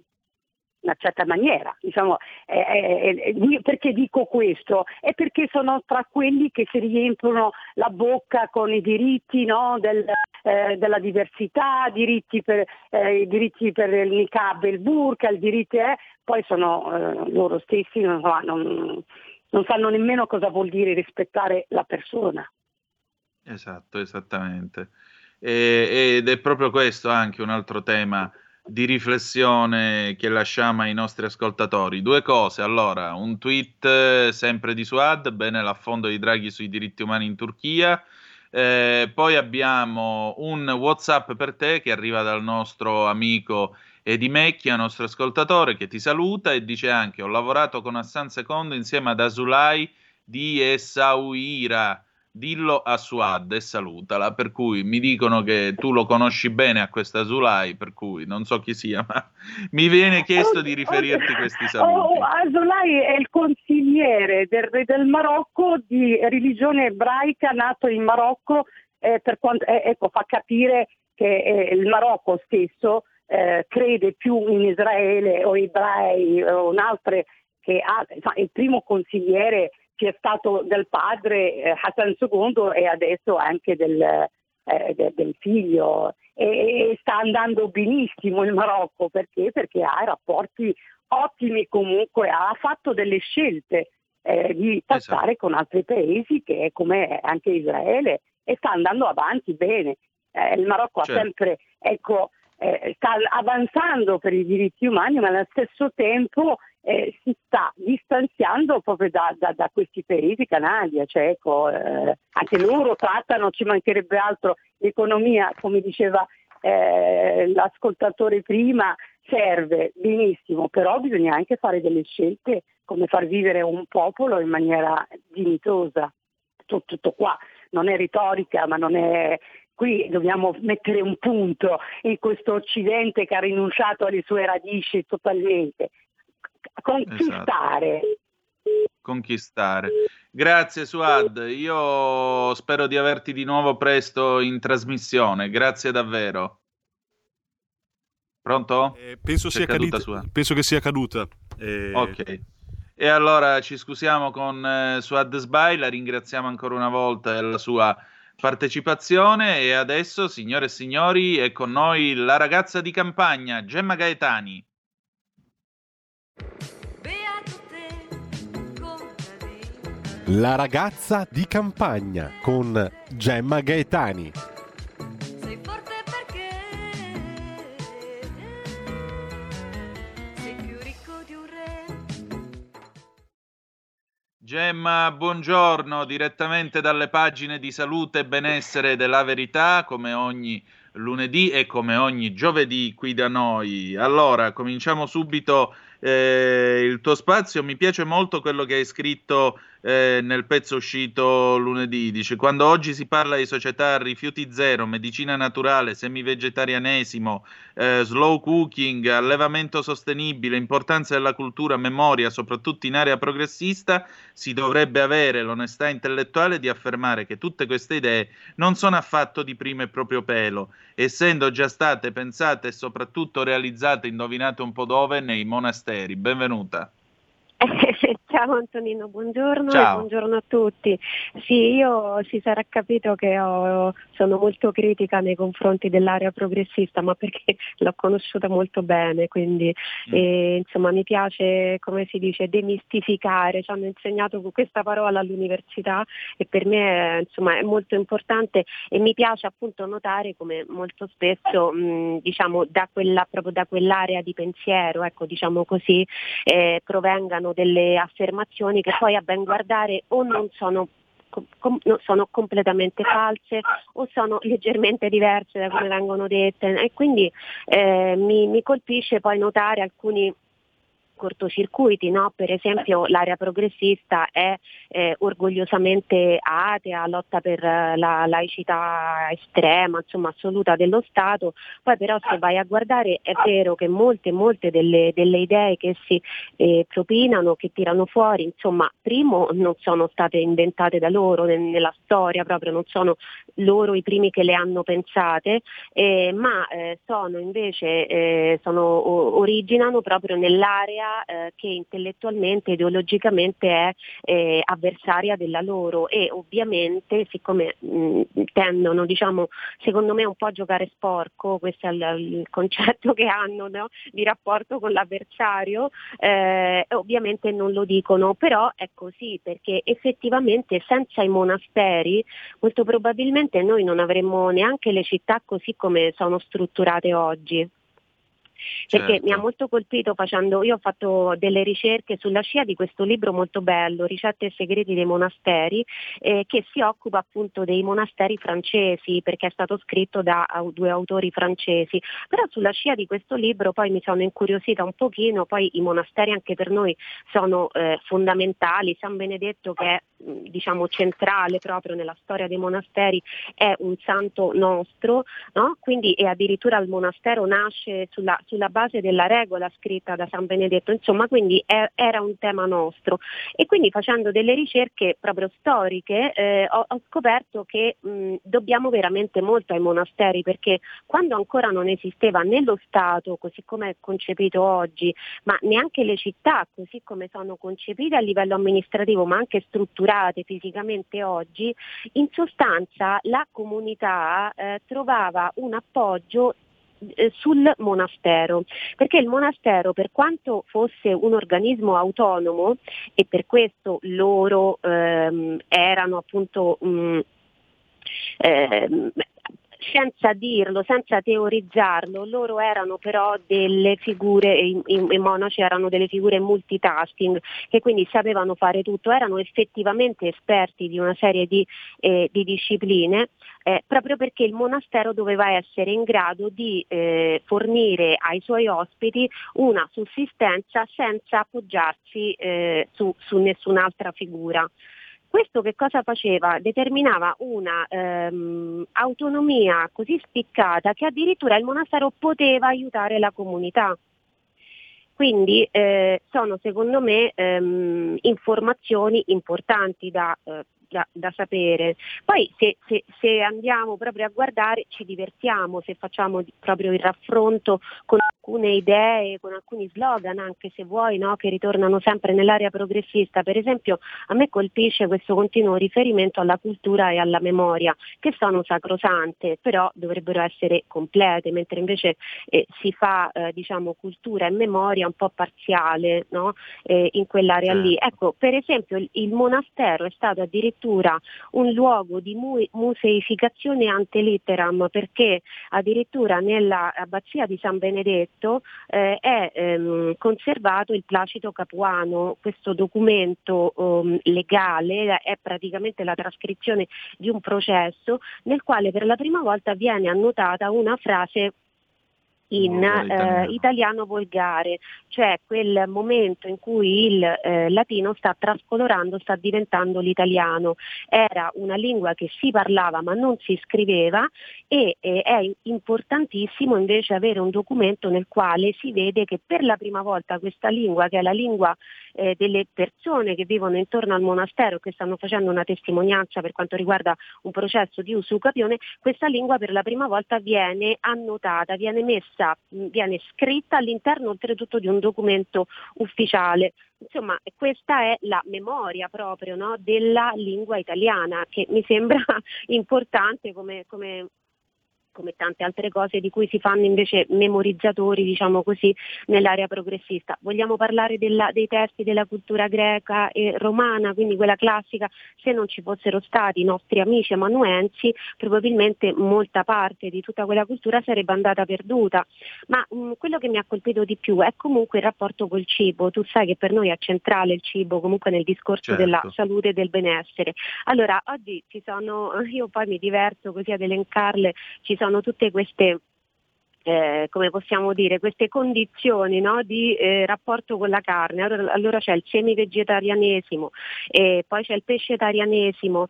Speaker 4: una certa maniera. Diciamo, eh, eh, eh, perché dico questo? È perché sono tra quelli che si riempiono la bocca con i diritti no, del, eh, della diversità, diritti per, eh, i diritti per il niqab il burka, il diritto, eh, poi sono loro stessi, non, non, non sanno nemmeno cosa vuol dire rispettare la persona.
Speaker 2: Esatto, esattamente. E, ed è proprio questo anche un altro tema di riflessione che lasciamo ai nostri ascoltatori. Due cose, allora, un tweet eh, sempre di Suad, bene l'affondo di Draghi sui diritti umani in Turchia. Eh, poi abbiamo un WhatsApp per te che arriva dal nostro amico Edi Mecchia, nostro ascoltatore, che ti saluta e dice anche: Ho lavorato con Hassan II insieme ad Asulai di Essaouira. Dillo a Suad e salutala. Per cui mi dicono che tu lo conosci bene a questa Zulai, per cui non so chi sia, ma mi viene chiesto di riferirti questi saluti.
Speaker 4: Oh, Azulai è il consigliere del re del Marocco di religione ebraica nato in Marocco, eh, per quanto, eh, ecco, fa capire che eh, il Marocco stesso eh, crede più in Israele o ebrei o un'altra che ha, il primo consigliere è stato del padre eh, Hassan II e adesso anche del, eh, de, del figlio e, e, sta andando benissimo il Marocco perché? Perché ha rapporti ottimi comunque, ha fatto delle scelte eh, di passare esatto. con altri paesi che è come anche Israele e sta andando avanti bene. Eh, il Marocco certo. ha sempre ecco, eh, sta avanzando per i diritti umani, ma allo stesso tempo eh, si sta distanziando proprio da, da, da questi paesi, Canaglia, ecco, eh, anche loro trattano, ci mancherebbe altro, l'economia, come diceva eh, l'ascoltatore prima, serve benissimo, però bisogna anche fare delle scelte come far vivere un popolo in maniera dignitosa. Tutto, tutto qua, non è retorica, ma non è qui dobbiamo mettere un punto in questo Occidente che ha rinunciato alle sue radici totalmente. Conquistare.
Speaker 2: Esatto. Conquistare. Grazie Suad, io spero di averti di nuovo presto in trasmissione, grazie davvero. Pronto?
Speaker 3: Eh, penso, sia caduta, caduta penso, che sia caduta.
Speaker 2: Eh... Ok. E allora ci scusiamo con eh, Suad Sbai, la ringraziamo ancora una volta della sua partecipazione e adesso, signore e signori, è con noi la ragazza di campagna, Gemma Gaetani.
Speaker 9: La ragazza di campagna con Gemma Gaetani.
Speaker 2: Gemma, buongiorno, direttamente dalle pagine di salute e benessere della verità, come ogni lunedì e come ogni giovedì qui da noi. Allora, cominciamo subito eh, il tuo spazio. Mi piace molto quello che hai scritto eh, nel pezzo uscito lunedì. Dice: Quando oggi si parla di società rifiuti zero, medicina naturale, semivegetarianesimo, eh, slow cooking, allevamento sostenibile, importanza della cultura, memoria, soprattutto in area progressista, si dovrebbe avere l'onestà intellettuale di affermare che tutte queste idee non sono affatto di primo e proprio pelo, essendo già state pensate e soprattutto realizzate, indovinate un po' dove, nei monasteri. Benvenuta.
Speaker 10: Ciao Antonino, buongiorno
Speaker 2: Ciao.
Speaker 10: e buongiorno a tutti. Sì, io si sarà capito che ho, sono molto critica nei confronti dell'area progressista, ma perché l'ho conosciuta molto bene, quindi mm. eh, insomma mi piace, come si dice, demistificare. Ci hanno insegnato questa parola all'università e per me insomma, è molto importante e mi piace appunto notare come molto spesso mh, diciamo, da, quella, proprio da quell'area di pensiero, ecco, diciamo così, eh, provengano delle affermazioni affermazioni che poi a ben guardare o non sono Com- sono completamente false o sono leggermente diverse da come vengono dette. E quindi eh, mi, mi, colpisce poi notare alcuni cortocircuiti, no? per esempio l'area progressista è eh, orgogliosamente atea, lotta per la laicità estrema, insomma assoluta dello Stato, poi però se vai a guardare è vero che molte, molte delle, delle idee che si eh, propinano, che tirano fuori, insomma primo non sono state inventate da loro nella storia, proprio non sono loro i primi che le hanno pensate, eh, ma eh, sono invece eh, sono, originano proprio nell'area eh, che intellettualmente, ideologicamente è eh, avversaria della loro e ovviamente siccome mh, tendono diciamo, secondo me un po' a giocare sporco, questo è il, il concetto che hanno no? di rapporto con l'avversario, eh, ovviamente non lo dicono, però è così perché effettivamente senza i monasteri molto probabilmente noi non avremmo neanche le città così come sono strutturate oggi perché certo. mi ha molto colpito facendo, io ho fatto delle ricerche sulla scia di questo libro molto bello, Ricette e segreti dei monasteri, eh, che si occupa appunto dei monasteri francesi, perché è stato scritto da due autori francesi, però sulla scia di questo libro poi mi sono incuriosita un pochino, poi i monasteri anche per noi sono eh, fondamentali, San Benedetto che è diciamo centrale proprio nella storia dei monasteri, è un santo nostro, no? Quindi, e addirittura il monastero nasce sulla, sulla, base della regola scritta da San Benedetto, insomma quindi è, era un tema nostro. E quindi facendo delle ricerche proprio storiche eh, ho, ho, scoperto che mh, dobbiamo veramente molto ai monasteri perché quando ancora non esisteva né lo Stato così come è concepito oggi, ma neanche le città così come sono concepite a livello amministrativo ma anche strutturate fisicamente oggi, in sostanza la comunità eh, trovava un appoggio eh, sul monastero, perché il monastero per quanto fosse un organismo autonomo e per questo loro ehm, erano appunto mh, mm, eh, senza dirlo, senza teorizzarlo, loro erano però delle figure, i, i, i, monaci erano delle figure multitasking che quindi sapevano fare tutto, erano effettivamente esperti di una serie di, eh, di discipline, eh, proprio perché il monastero doveva essere in grado di eh, fornire ai suoi ospiti una sussistenza senza appoggiarsi eh, su, su nessun'altra figura. Questo che cosa faceva? Determinava una ehm, autonomia così spiccata che addirittura il monastero poteva aiutare la comunità. Quindi eh, sono secondo me ehm, informazioni importanti da, eh, da, da sapere. Poi se, se, se, andiamo proprio a guardare ci divertiamo, se facciamo proprio il raffronto con alcune idee, con alcuni slogan anche se vuoi, no? che ritornano sempre nell'area progressista. Per esempio a me colpisce questo continuo riferimento alla cultura e alla memoria, che sono sacrosante, però dovrebbero essere complete, mentre invece eh, si fa eh, diciamo, cultura e memoria un po' parziale no? eh, in quell'area lì. Certo. Ecco, per esempio il, il monastero è stato addirittura addirittura un luogo di mu- museificazione ante litteram perché addirittura nell'abbazia di San Benedetto eh, è ehm, conservato il Placito Capuano, questo documento um, legale è praticamente la trascrizione di un processo nel quale per la prima volta viene annotata una frase in eh, italiano volgare, cioè quel momento in cui il eh, latino sta trascolorando, sta diventando l'italiano. Era una lingua che si parlava ma non si scriveva e eh, è importantissimo invece avere un documento nel quale si vede che per la prima volta questa lingua, che è la lingua eh, delle persone che vivono intorno al monastero, che stanno facendo una testimonianza per quanto riguarda un processo di usucapione, questa lingua per la prima volta viene annotata, viene messa viene scritta all'interno oltretutto di un documento ufficiale. Insomma, questa è la memoria proprio no, della lingua italiana che mi sembra importante come, come come tante altre cose di cui si fanno invece memorizzatori, diciamo così, nell'area progressista. Vogliamo parlare della, dei testi della cultura greca e romana, quindi quella classica, se non ci fossero stati i nostri amici amanuensi, probabilmente molta parte di tutta quella cultura sarebbe andata perduta. Ma mh, mm, quello che mi ha colpito di più è comunque il rapporto col cibo. Tu sai che per noi è centrale il cibo comunque nel discorso certo. della salute e del benessere. Allora, oggi ci sono, io poi mi diverto così ad elencarle, ci sono tutte queste eh, come possiamo dire, queste condizioni no, di eh, rapporto con la carne. Allora, allora c'è il semi-vegetarianesimo, eh, poi c'è il pescetarianesimo,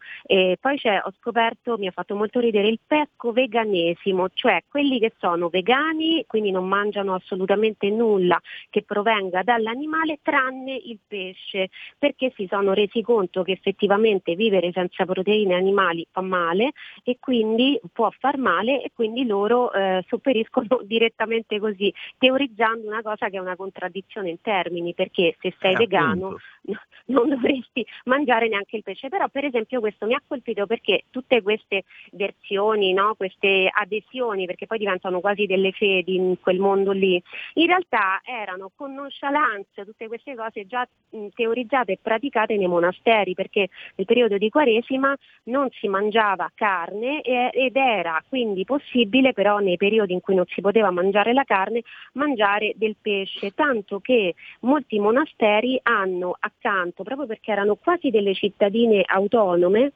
Speaker 10: poi c'è, ho scoperto, mi ha fatto molto ridere, il pesco-veganesimo, cioè quelli che sono vegani, quindi non mangiano assolutamente nulla che provenga dall'animale tranne il pesce, perché si sono resi conto che effettivamente vivere senza proteine animali fa male e quindi può far male e quindi loro eh, sopperiscono dicono direttamente così, teorizzando una cosa che è una contraddizione in termini, perché se sei eh, vegano non dovresti mangiare neanche il pesce. Però per esempio questo mi ha colpito perché tutte queste versioni, no? queste adesioni, perché poi diventano quasi delle fedi in quel mondo lì, in realtà erano con nonchalance tutte queste cose già mh, teorizzate e praticate nei monasteri, perché nel periodo di Quaresima non si mangiava carne ed era quindi possibile però nei periodi in cui non si poteva mangiare la carne, mangiare del pesce, tanto che molti monasteri hanno accanto, proprio perché erano quasi delle cittadine autonome,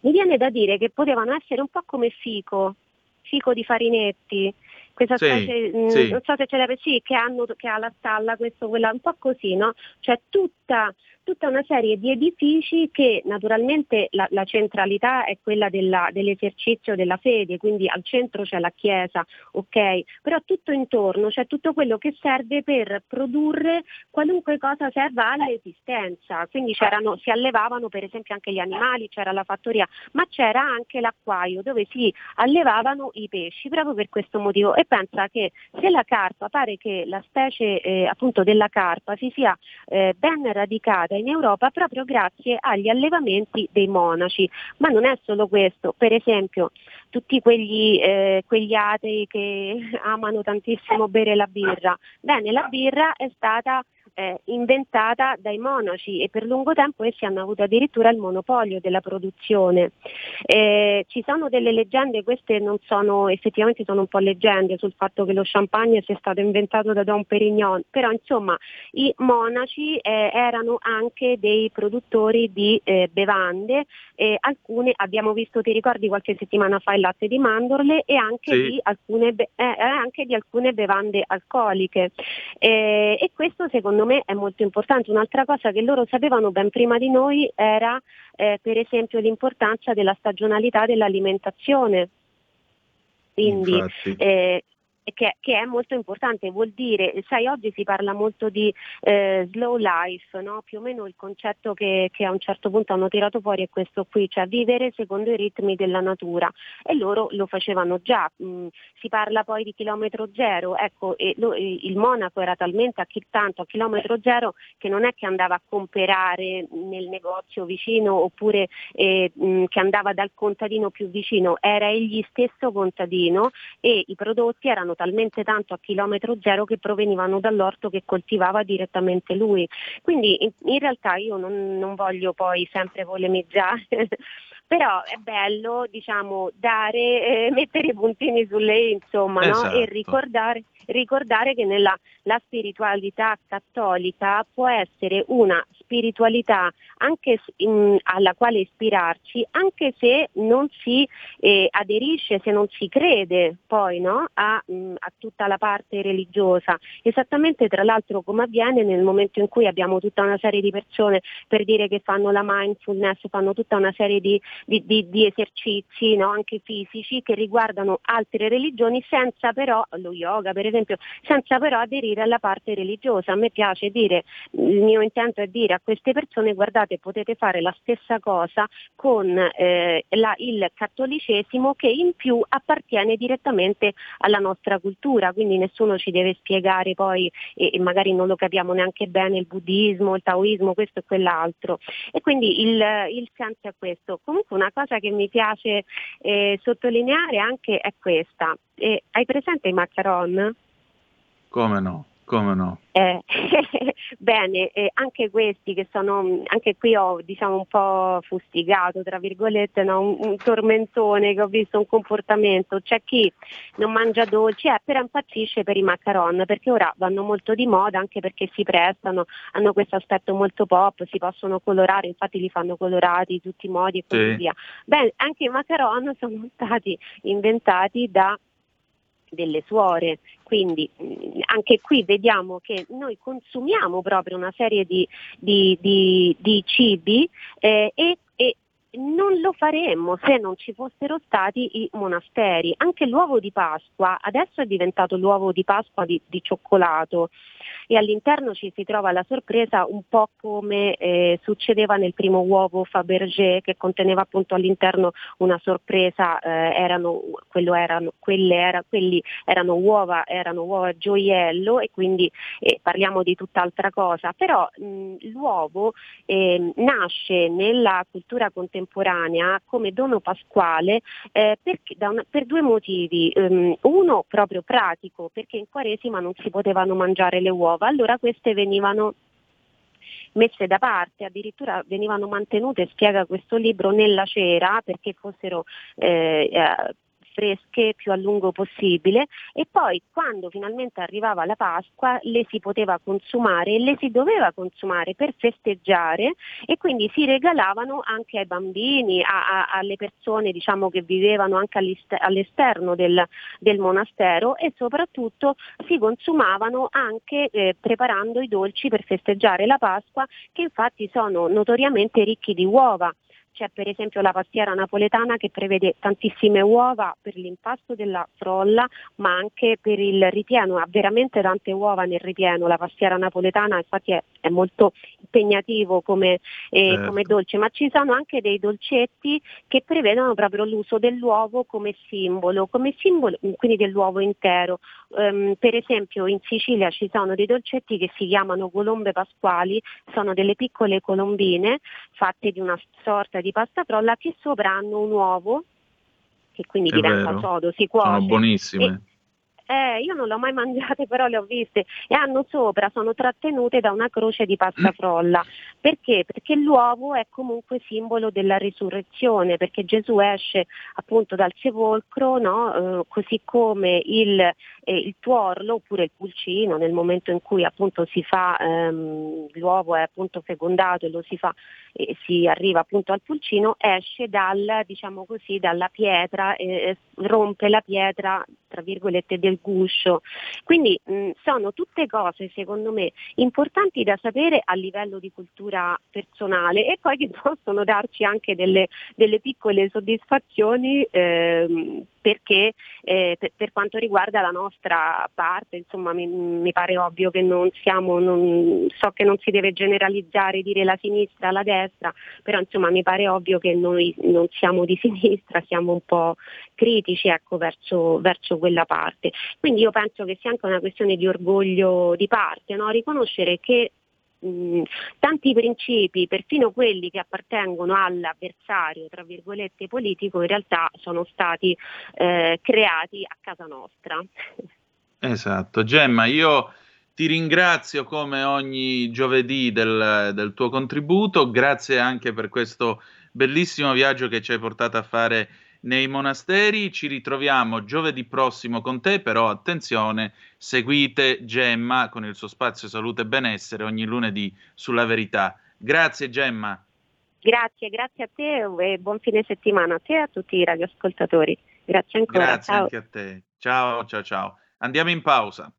Speaker 10: mi viene da dire che potevano essere un po' come fico, fico di farinetti, questa
Speaker 2: Sì,
Speaker 10: specie, mh,
Speaker 2: sì.
Speaker 10: non so se ce l'avete, sì, che, hanno, che ha la stalla, questo, quella, un po' così, no? Cioè tutta, tutta una serie di edifici che naturalmente la, la centralità è quella della- dell'esercizio della fede, quindi al centro c'è la chiesa, ok? Però tutto intorno c'è tutto quello che serve per produrre qualunque cosa serva all'esistenza. Quindi c'erano, si allevavano per esempio anche gli animali, c'era la fattoria, ma c'era anche l'acquaio dove si allevavano i pesci proprio per questo motivo. E pensa che se la carpa, pare che la specie eh, appunto della carpa si sia eh, ben radicata in Europa proprio grazie agli allevamenti dei monaci. Ma non è solo questo, per esempio tutti quegli, eh, quegli atei che amano tantissimo bere la birra. Bene, la birra è stata eh, inventata dai monaci e per lungo tempo essi hanno avuto addirittura il monopolio della produzione. Eh, ci sono delle leggende, queste non sono, effettivamente sono un po' leggende sul fatto che lo champagne sia stato inventato da Don Perignon, però insomma i monaci eh, erano anche dei produttori di eh, bevande, alcune abbiamo visto, ti ricordi qualche settimana fa il latte di mandorle e anche,
Speaker 2: Sì.
Speaker 10: di, alcune, be- eh, eh, anche di alcune bevande alcoliche. E questo secondo me è molto importante. Un'altra cosa che loro sapevano ben prima di noi era eh, per esempio l'importanza della stagionalità dell'alimentazione. Quindi eh, che, che è molto importante, vuol dire, sai, oggi si parla molto di eh, slow life, no? più o meno il concetto che, che a un certo punto hanno tirato fuori è questo qui, cioè vivere secondo i ritmi della natura. E loro lo facevano già, Mm, si parla poi di chilometro zero, ecco, lo- il Monaco era talmente a chi- tanto a chilometro zero che non è che andava a comprare nel negozio vicino oppure eh, mh, che andava dal contadino più vicino, era egli stesso contadino e i prodotti erano talmente tanto a chilometro zero che provenivano dall'orto che coltivava direttamente lui. Quindi in, in realtà io non, non voglio poi sempre polemizzare. Però è bello, diciamo, dare, eh, mettere i puntini sulle insomma, no?
Speaker 2: Esatto.
Speaker 10: e ricordare, ricordare che nella la spiritualità cattolica può essere una spiritualità anche in- alla quale ispirarci, anche se non si eh, aderisce, se non si crede poi no? a, mh, a tutta la parte religiosa. Esattamente tra l'altro come avviene nel momento in cui abbiamo tutta una serie di persone per dire che fanno la mindfulness, fanno tutta una serie di, di- di- di esercizi no? anche fisici che riguardano altre religioni senza però, lo yoga per esempio, senza però aderire alla parte religiosa. A me piace dire, il mio intento è dire a queste persone guardate potete fare la stessa cosa con eh, la- il cattolicesimo che in più appartiene direttamente alla nostra cultura, quindi nessuno ci deve spiegare poi e, e magari non lo capiamo neanche bene il buddismo, il taoismo, questo e quell'altro. E quindi il, il senso è questo. Comunque una cosa che mi piace eh, sottolineare anche è questa. Eh, hai presente i macaron?
Speaker 2: Come no? Come no?
Speaker 10: Eh, bene, eh, anche questi che sono, anche qui ho diciamo un po' fustigato, tra virgolette, no? un, un tormentone che ho visto un comportamento, c'è chi non mangia dolci, eh, però impazzisce per i macaron, perché ora vanno molto di moda, anche perché si prestano, hanno questo aspetto molto pop, si possono colorare, infatti li fanno colorati di tutti i modi e così
Speaker 2: Sì.
Speaker 10: via. Bene, anche i macaron sono stati inventati da delle suore. Quindi mh, anche qui vediamo che noi consumiamo proprio una serie di, di- di- di cibi eh, e, e non lo faremmo se non ci fossero stati i monasteri. Anche l'uovo di Pasqua adesso è diventato l'uovo di Pasqua di, di cioccolato e all'interno ci si trova la sorpresa un po' come eh, succedeva nel primo uovo Fabergé che conteneva appunto all'interno una sorpresa, eh, erano, erano, era- quelli erano uova, erano uova gioiello e quindi eh, parliamo di tutt'altra cosa, però mh, l'uovo eh, nasce nella cultura contemporanea come dono pasquale eh, perché- una- per due motivi. Ehm, uno proprio pratico, perché in Quaresima non si potevano mangiare le uova, allora queste venivano messe da parte, addirittura venivano mantenute, spiega questo libro, nella cera perché fossero eh, eh, fresche più a lungo possibile e poi quando finalmente arrivava la Pasqua le si poteva consumare e le si doveva consumare per festeggiare e quindi si regalavano anche ai bambini, a, a, alle persone diciamo, che vivevano anche all'esterno del, del, monastero e soprattutto si consumavano anche eh, preparando i dolci per festeggiare la Pasqua che infatti sono notoriamente ricchi di uova c'è per esempio la pastiera napoletana che prevede tantissime uova per l'impasto della frolla, ma anche per il ripieno, ha veramente tante uova nel ripieno. La pastiera napoletana infatti è, è molto impegnativo come, eh, certo. come, dolce, ma ci sono anche dei dolcetti che prevedono proprio l'uso dell'uovo come simbolo, come simbolo quindi dell'uovo intero. Um, per esempio in Sicilia ci sono dei dolcetti che si chiamano colombe pasquali, sono delle piccole colombine fatte di una sorta di pasta frolla che sopra hanno un uovo che quindi
Speaker 2: È
Speaker 10: diventa
Speaker 2: vero.
Speaker 10: sodo, si cuoce.
Speaker 2: Sono buonissime.
Speaker 10: Eh, io non le ho mai mangiate, però le ho viste e hanno sopra, sono trattenute da una croce di pasta frolla. Perché? Perché l'uovo è comunque simbolo della risurrezione, perché Gesù esce appunto dal sepolcro, no? eh, così come il, eh, il tuorlo oppure il pulcino nel momento in cui appunto si fa, ehm, l'uovo è appunto fecondato e lo si fa e si arriva appunto al pulcino, esce dal, diciamo così, dalla pietra, eh, rompe la pietra tra virgolette del guscio. Quindi mh, sono tutte cose secondo me importanti da sapere a livello di cultura personale e poi che possono darci anche delle, delle piccole soddisfazioni ehm, perché eh, per, per, quanto riguarda la nostra parte, insomma mi, mi pare ovvio che non siamo, non, so che non si deve generalizzare, dire la sinistra, la destra, però insomma mi pare ovvio che noi non siamo di sinistra, siamo un po' critici ecco, verso, verso quella parte. Quindi io penso che sia anche una questione di orgoglio di parte, no? riconoscere che mh, tanti principi, perfino quelli che appartengono all'avversario, tra virgolette, politico, in realtà sono stati eh, creati a casa nostra.
Speaker 2: Esatto, Gemma, io ti ringrazio come ogni giovedì del, del tuo contributo, grazie anche per questo bellissimo viaggio che ci hai portato a fare nei monasteri. Ci ritroviamo giovedì prossimo con te, però attenzione, seguite Gemma con il suo spazio salute e benessere ogni lunedì sulla verità. Grazie Gemma.
Speaker 10: Grazie, grazie a te e buon fine settimana a te e a tutti i radioascoltatori. Grazie ancora.
Speaker 2: Grazie
Speaker 10: ciao.
Speaker 2: anche a te. Ciao, ciao, ciao. Andiamo in pausa.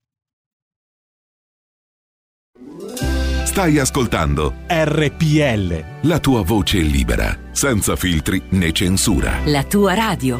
Speaker 11: Stai ascoltando
Speaker 9: RPL.
Speaker 11: la tua voce libera, senza filtri né censura.
Speaker 12: La tua radio.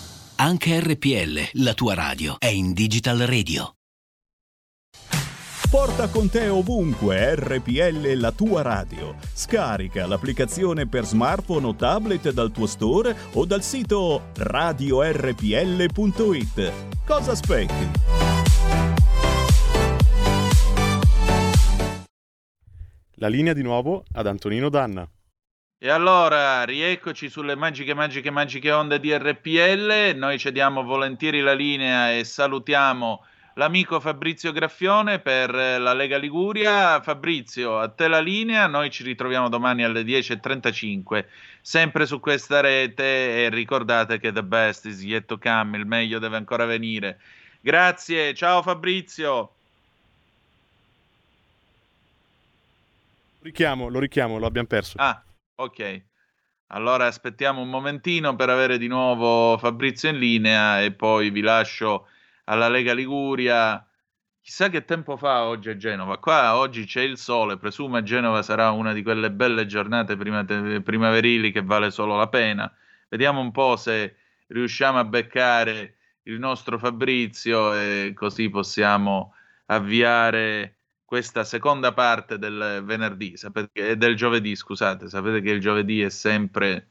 Speaker 13: Anche RPL, la tua radio, è in Digital Radio.
Speaker 5: Porta con te ovunque RPL la tua radio. Scarica l'applicazione per smartphone o tablet dal tuo store o dal sito radiorpl.it. Cosa aspetti?
Speaker 3: La linea di nuovo ad Antonino Danna.
Speaker 2: E allora, rieccoci sulle magiche, magiche, magiche onde di RPL. Noi cediamo volentieri la linea e salutiamo l'amico Fabrizio Graffione per la Lega Liguria. Fabrizio, a te la linea. Noi ci ritroviamo domani alle 10.35, sempre su questa rete. E ricordate che the best is yet to come, il meglio deve ancora venire. Grazie, ciao Fabrizio.
Speaker 3: Richiamo, lo richiamo, lo abbiamo perso.
Speaker 2: Ah, ok. Allora aspettiamo un momentino per avere di nuovo Fabrizio in linea e poi vi lascio alla Lega Liguria. Chissà che tempo fa oggi a Genova. Qua oggi c'è il sole, presumo a Genova sarà una di quelle belle giornate primaverili che vale solo la pena. Vediamo un po' se riusciamo a beccare il nostro Fabrizio e così possiamo avviare questa seconda parte del venerdì, sapete del giovedì, scusate, sapete che il giovedì è sempre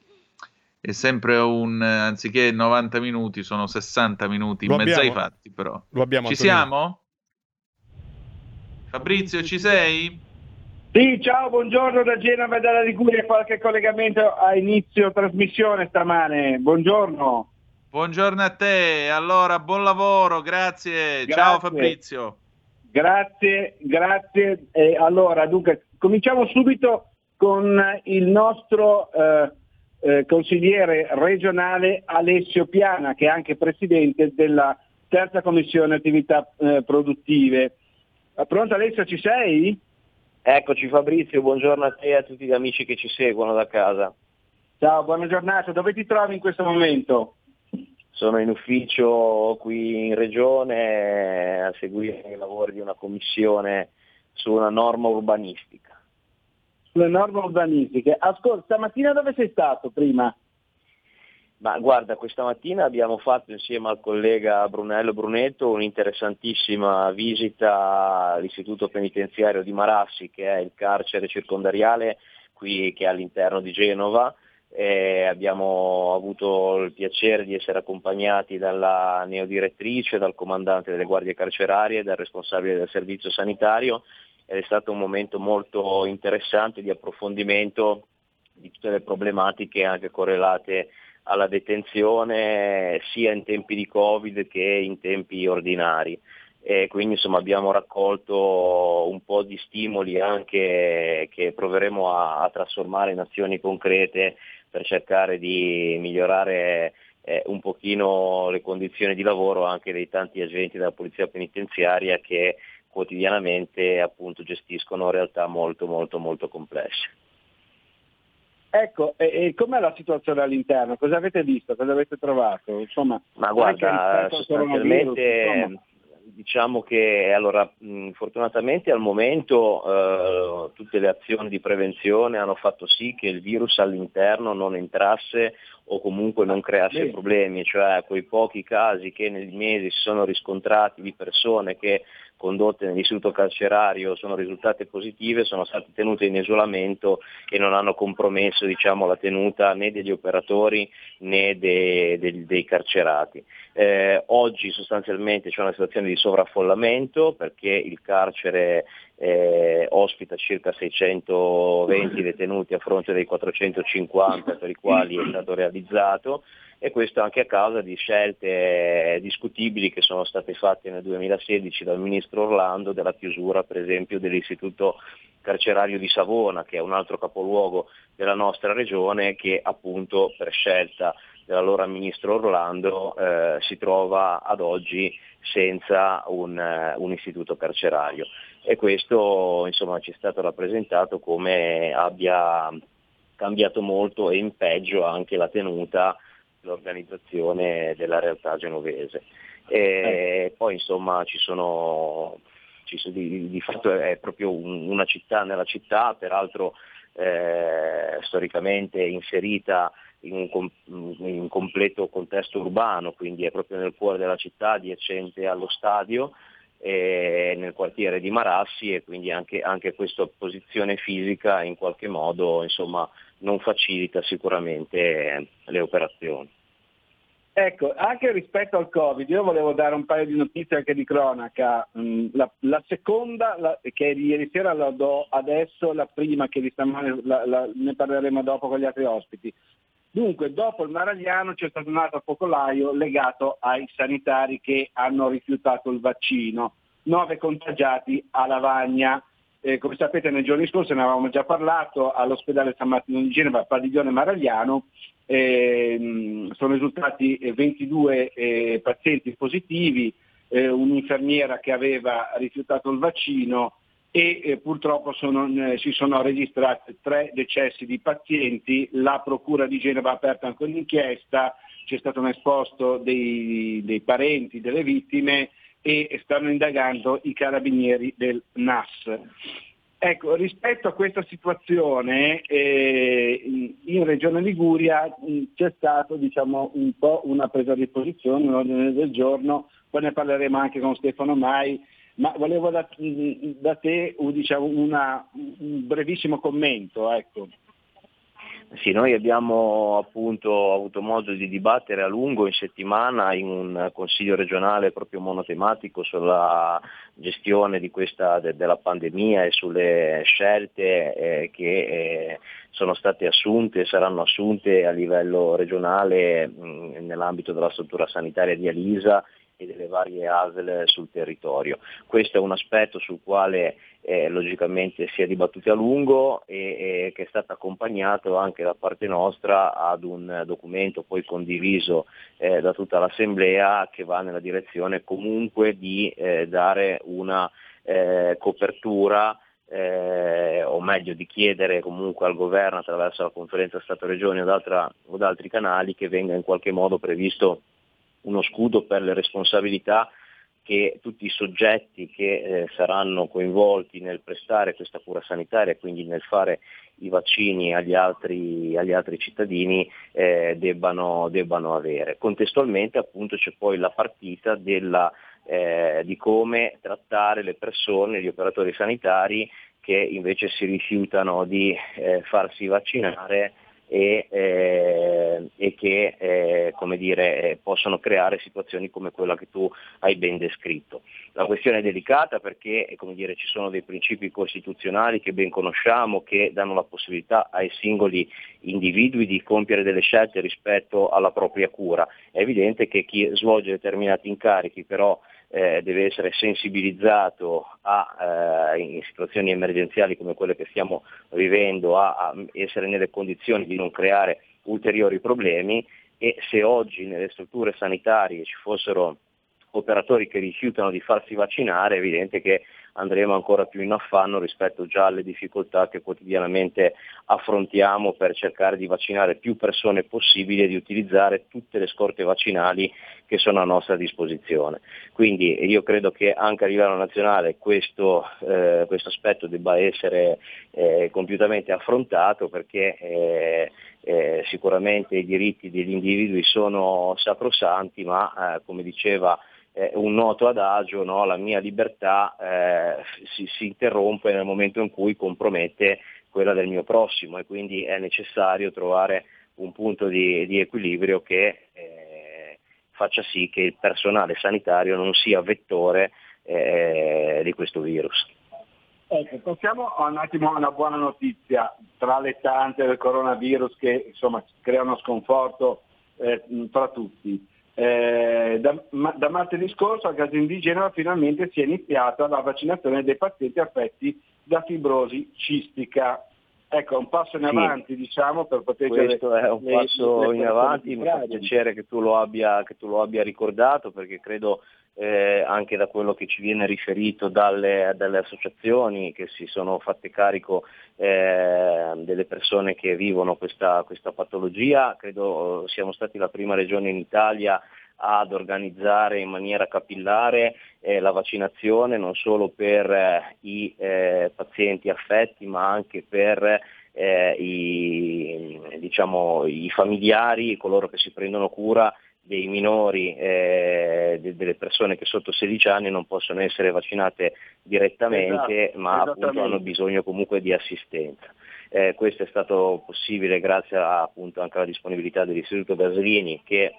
Speaker 2: è sempre un anziché 90 minuti, sono 60 minuti in mezzo ai fatti, però.
Speaker 3: Lo abbiamo,
Speaker 2: Ci siamo? Fabrizio, ci sei?
Speaker 12: Sì, ciao, buongiorno da Genova e dalla Liguria, qualche collegamento a inizio trasmissione stamane. Buongiorno.
Speaker 2: Buongiorno a te, allora buon lavoro, grazie. Ciao
Speaker 12: Grazie.
Speaker 2: Fabrizio.
Speaker 12: Grazie, grazie. E allora, dunque, cominciamo subito con il nostro eh, eh, consigliere regionale Alessio Piana, che è anche presidente della terza commissione attività eh, produttive. Eh, Pronto Alessio, ci sei?
Speaker 14: Eccoci Fabrizio, buongiorno a te e a tutti gli amici che ci seguono da casa.
Speaker 12: Ciao, buona giornata. Dove ti trovi in questo momento?
Speaker 14: Sono in ufficio qui in regione a seguire i lavori di una commissione su una norma urbanistica.
Speaker 12: Sulle norme urbanistiche. Ascolta, stamattina dove sei stato prima?
Speaker 14: Ma guarda, questa mattina abbiamo fatto insieme al collega Brunello Brunetto un'interessantissima visita all'istituto penitenziario di Marassi, che è il carcere circondariale qui che è all'interno di Genova. E abbiamo avuto il piacere di essere accompagnati dalla neodirettrice, dal comandante delle guardie carcerarie, dal responsabile del servizio sanitario ed è stato un momento molto interessante di approfondimento di tutte le problematiche anche correlate alla detenzione sia in tempi di Covid che in tempi ordinari. E quindi insomma abbiamo raccolto un po' di stimoli anche che proveremo a, a trasformare in azioni concrete per cercare di migliorare eh, un pochino le condizioni di lavoro anche dei tanti agenti della polizia penitenziaria che quotidianamente appunto gestiscono realtà molto molto molto complesse.
Speaker 12: Ecco, e, e com'è la situazione all'interno? Cosa avete visto? Cosa avete trovato? Insomma,
Speaker 14: Ma guarda, sostanzialmente
Speaker 12: insomma.
Speaker 14: Diciamo che allora, mh, fortunatamente al momento eh, tutte le azioni di prevenzione hanno fatto sì che il virus all'interno non entrasse o comunque non creasse
Speaker 12: Bene.
Speaker 14: problemi, cioè quei pochi casi che nei mesi si sono riscontrati di persone che condotte nell'istituto carcerario sono risultate positive, sono state tenute in isolamento e non hanno compromesso diciamo, la tenuta né degli operatori né de- de- dei carcerati. Eh, oggi sostanzialmente c'è una situazione di sovraffollamento perché il carcere eh, ospita circa 620 detenuti a fronte dei 450 per i quali è stato realizzato e questo anche a causa di scelte discutibili che sono state fatte nel 2016 dal ministro Orlando della chiusura per esempio dell'istituto carcerario di Savona che è un altro capoluogo della nostra regione che appunto per scelta dell'allora ministro Orlando eh, si trova ad oggi senza un, eh, un istituto carcerario e questo insomma ci è stato rappresentato come abbia cambiato molto e in peggio anche la tenuta l'organizzazione della realtà genovese. E poi insomma ci sono, ci sono- di, di fatto è proprio un- una città nella città, peraltro eh, storicamente inserita in un, com- in un completo contesto urbano, quindi è proprio nel cuore della città, adiacente allo stadio, e nel quartiere di Marassi e quindi anche, anche questa posizione fisica in qualche modo insomma, non facilita sicuramente le operazioni.
Speaker 12: Ecco, anche rispetto al Covid, io volevo dare un paio di notizie anche di cronaca. Mm, La, la seconda, la- che ieri sera, la do adesso, la prima che di stamane la- ne parleremo dopo con gli altri ospiti. Dunque, dopo il Maragliano c'è stato un altro focolaio legato ai sanitari che hanno rifiutato il vaccino. Nove contagiati a Lavagna. Eh, come sapete nei giorni scorsi ne avevamo già parlato all'ospedale San Martino di Genova, padiglione Maragliano, ehm, sono risultati eh, 22 eh, pazienti positivi, eh, un'infermiera che aveva rifiutato il vaccino e eh, purtroppo sono, eh, si sono registrati tre decessi di pazienti, la Procura di Genova ha aperto anche un'inchiesta, c'è stato un esposto dei, dei parenti delle vittime e stanno indagando i carabinieri del NAS. Ecco, rispetto a questa situazione eh, in, Regione Liguria mh, c'è stato diciamo, un po' una presa di posizione, un ordine del giorno, poi ne parleremo anche con Stefano Mai, ma volevo da, da te diciamo, una- un brevissimo commento. Ecco.
Speaker 14: Sì, noi abbiamo appunto avuto modo di dibattere a lungo in settimana in un consiglio regionale proprio monotematico sulla gestione questa, de, della pandemia e sulle scelte eh, che eh, sono state assunte e saranno assunte a livello regionale mh, nell'ambito della struttura sanitaria di Alisa e delle varie ASL sul territorio. Questo è un aspetto sul quale eh, logicamente si è dibattuto a lungo e, e, che è stato accompagnato anche da parte nostra ad un documento poi condiviso eh, da tutta l'Assemblea che va nella direzione comunque di eh, dare una eh, copertura eh, o meglio di chiedere comunque al governo attraverso la conferenza Stato-Regioni o, o da altri canali che venga in qualche modo previsto uno scudo per le responsabilità che tutti i soggetti che eh, saranno coinvolti nel prestare questa cura sanitaria, quindi nel fare i vaccini agli altri, agli altri cittadini, eh, debbano, debbano, avere. Contestualmente appunto c'è poi la partita della, eh, di come trattare le persone, gli operatori sanitari che invece si rifiutano di eh, farsi vaccinare e, eh, e che eh, dire, eh, possono creare situazioni come quella che tu hai ben descritto. La questione è delicata perché eh, dire, ci sono dei principi costituzionali che ben conosciamo che danno la possibilità ai singoli individui di compiere delle scelte rispetto alla propria cura. È evidente che chi svolge determinati incarichi però eh, deve essere sensibilizzato a, eh, in situazioni emergenziali come quelle che stiamo vivendo a, a essere nelle condizioni di non creare ulteriori problemi e se oggi nelle strutture sanitarie ci fossero operatori che rifiutano di farsi vaccinare, è evidente che andremo ancora più in affanno rispetto già alle difficoltà che quotidianamente affrontiamo per cercare di vaccinare più persone possibile e di utilizzare tutte le scorte vaccinali che sono a nostra disposizione. Quindi io credo che anche a livello nazionale questo, eh, questo aspetto debba essere eh, compiutamente affrontato perché eh, eh sicuramente i diritti degli individui sono sacrosanti, ma eh, come diceva eh, un noto adagio, no? la mia libertà eh, si, si, interrompe nel momento in cui compromette quella del mio prossimo e quindi è necessario trovare un punto di, di equilibrio che eh, faccia sì che il personale sanitario non sia vettore eh, di questo virus.
Speaker 12: Ecco, passiamo un attimo a una buona notizia, tra le tante del coronavirus che insomma creano sconforto eh, tra tutti. Eh, da, ma, da, martedì scorso al caso di Genova finalmente si è iniziata la vaccinazione dei pazienti affetti da fibrosi cistica. Ecco, un passo in avanti sì. diciamo per proteggere
Speaker 14: Questo è un le, passo le in avanti, mi fa piacere che tu, abbia, che tu, lo abbia, ricordato perché credo eh, anche da quello che ci viene riferito dalle, dalle associazioni che si sono fatte carico eh, delle persone che vivono questa, questa patologia, credo siamo stati la prima regione in Italia ad organizzare in maniera capillare eh, la vaccinazione non solo per eh, i eh, pazienti affetti ma anche per eh, i, diciamo, i familiari, coloro che si prendono cura dei minori, eh, de- delle persone che sotto 16 anni non possono essere vaccinate direttamente, esatto, ma appunto hanno bisogno comunque di assistenza. Eh, questo è stato possibile grazie a, appunto anche alla disponibilità dell'Istituto Gasolini che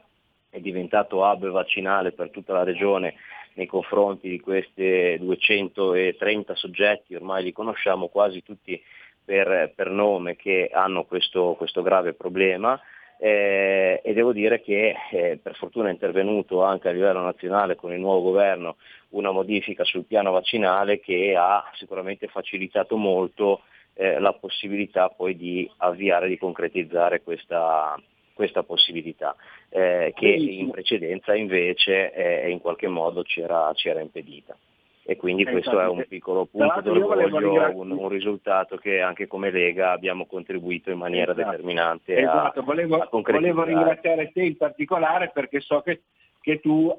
Speaker 14: è diventato hub vaccinale per tutta la regione nei confronti di questi 230 soggetti, ormai li conosciamo quasi tutti per, per nome, che hanno questo, questo grave problema eh, e devo dire che eh, per fortuna è intervenuto anche a livello nazionale con il nuovo governo una modifica sul piano vaccinale che ha sicuramente facilitato molto eh, la possibilità poi di avviare, di concretizzare questa, questa possibilità, eh, che in precedenza invece eh, in qualche modo ci era, ci era impedita e quindi questo è un piccolo punto d'orgoglio, un, un, risultato che anche come Lega abbiamo contribuito in maniera esatto. determinante
Speaker 12: esatto.
Speaker 14: a,
Speaker 12: volevo,
Speaker 14: a
Speaker 12: volevo ringraziare te in particolare perché so che, che tu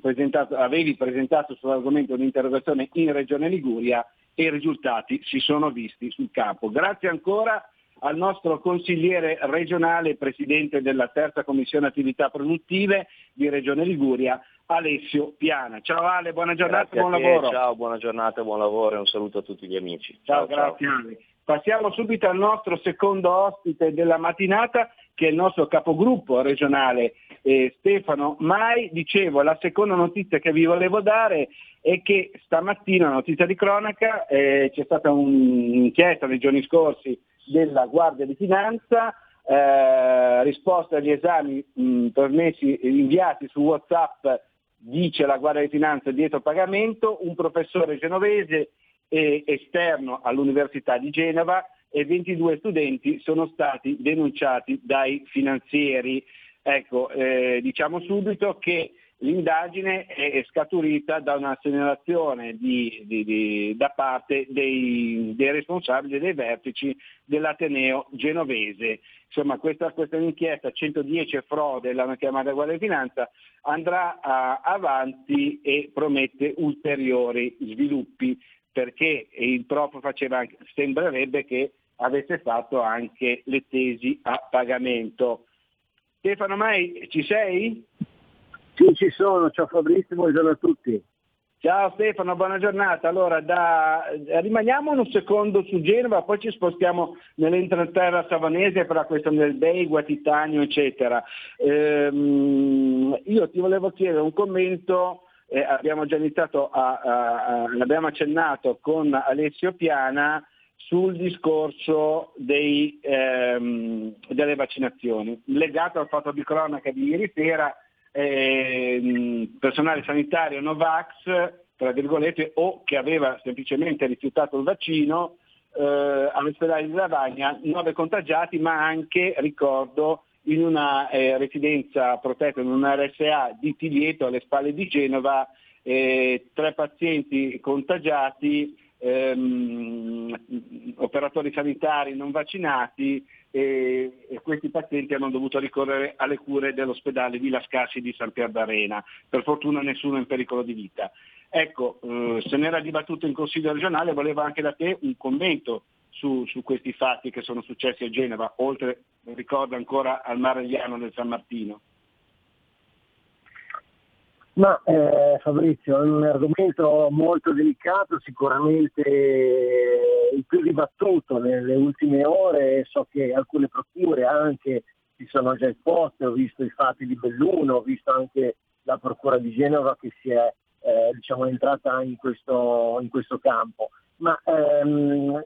Speaker 12: presentato, avevi presentato sull'argomento un'interrogazione in Regione Liguria e i risultati si sono visti sul campo. Grazie ancora al nostro consigliere regionale presidente della terza commissione attività produttive di Regione Liguria, Alessio Piana. Ciao Ale, buona giornata e buon lavoro.
Speaker 14: Ciao, buona giornata buon lavoro e un saluto a tutti gli amici.
Speaker 12: Ciao, ciao grazie ciao. Ale. Passiamo subito al nostro secondo ospite della mattinata, che è il nostro capogruppo regionale eh, Stefano Mai. Dicevo, la seconda notizia che vi volevo dare è che stamattina, notizia di cronaca, eh, c'è stata un'inchiesta nei giorni scorsi della Guardia di Finanza, eh, risposta agli esami mh, permessi, inviati su Whatsapp, dice la Guardia di Finanza dietro pagamento, un professore genovese esterno all'Università di Genova e 22 studenti sono stati denunciati dai finanzieri. Ecco, eh, diciamo subito che l'indagine è scaturita da una segnalazione di, di, di, da parte dei, dei, responsabili dei vertici dell'Ateneo genovese. Insomma, questa, questa inchiesta 110 frode, l'hanno chiamata Guardia di Finanza, andrà a, avanti e promette ulteriori sviluppi perché il prof faceva sembrerebbe che avesse fatto anche le tesi a pagamento. Stefano Mai, ci sei?
Speaker 15: Sì, ci sono, ciao Fabrizio, buongiorno a tutti.
Speaker 12: Ciao Stefano, buona giornata. Allora, da, rimaniamo un secondo su Genova, poi ci spostiamo nell'entroterra savanese per la questione del Beigua, Titanio, eccetera. Ehm, io ti volevo chiedere un commento eh, abbiamo già iniziato a, a, a, l'abbiamo accennato con Alessio Piana sul discorso dei, ehm, delle vaccinazioni, legato al fatto di cronaca di ieri sera, eh, personale sanitario Novax, tra virgolette, o che aveva semplicemente rifiutato il vaccino, eh, all'ospedale di Lavagna, nove contagiati, ma anche, ricordo, in una eh, residenza protetta, in una RSA di Tilieto alle spalle di Genova, eh, tre pazienti contagiati, ehm, operatori sanitari non vaccinati e, e, questi pazienti hanno dovuto ricorrere alle cure dell'ospedale di Lascassi di San Pier d'Arena. Per fortuna nessuno è in pericolo di vita. Ecco, eh, se n'era dibattuto in Consiglio regionale, volevo anche da te un commento su, su, questi fatti che sono successi a Genova, oltre, ricordo ancora, al Marigliano del San Martino.
Speaker 15: Ma eh, Fabrizio, è un argomento molto delicato, sicuramente il più dibattuto nelle ultime ore, so che alcune procure anche si sono già esposte, ho visto i fatti di Belluno, ho visto anche la Procura di Genova che si è eh, diciamo, entrata in questo, in questo campo. Ma ehm,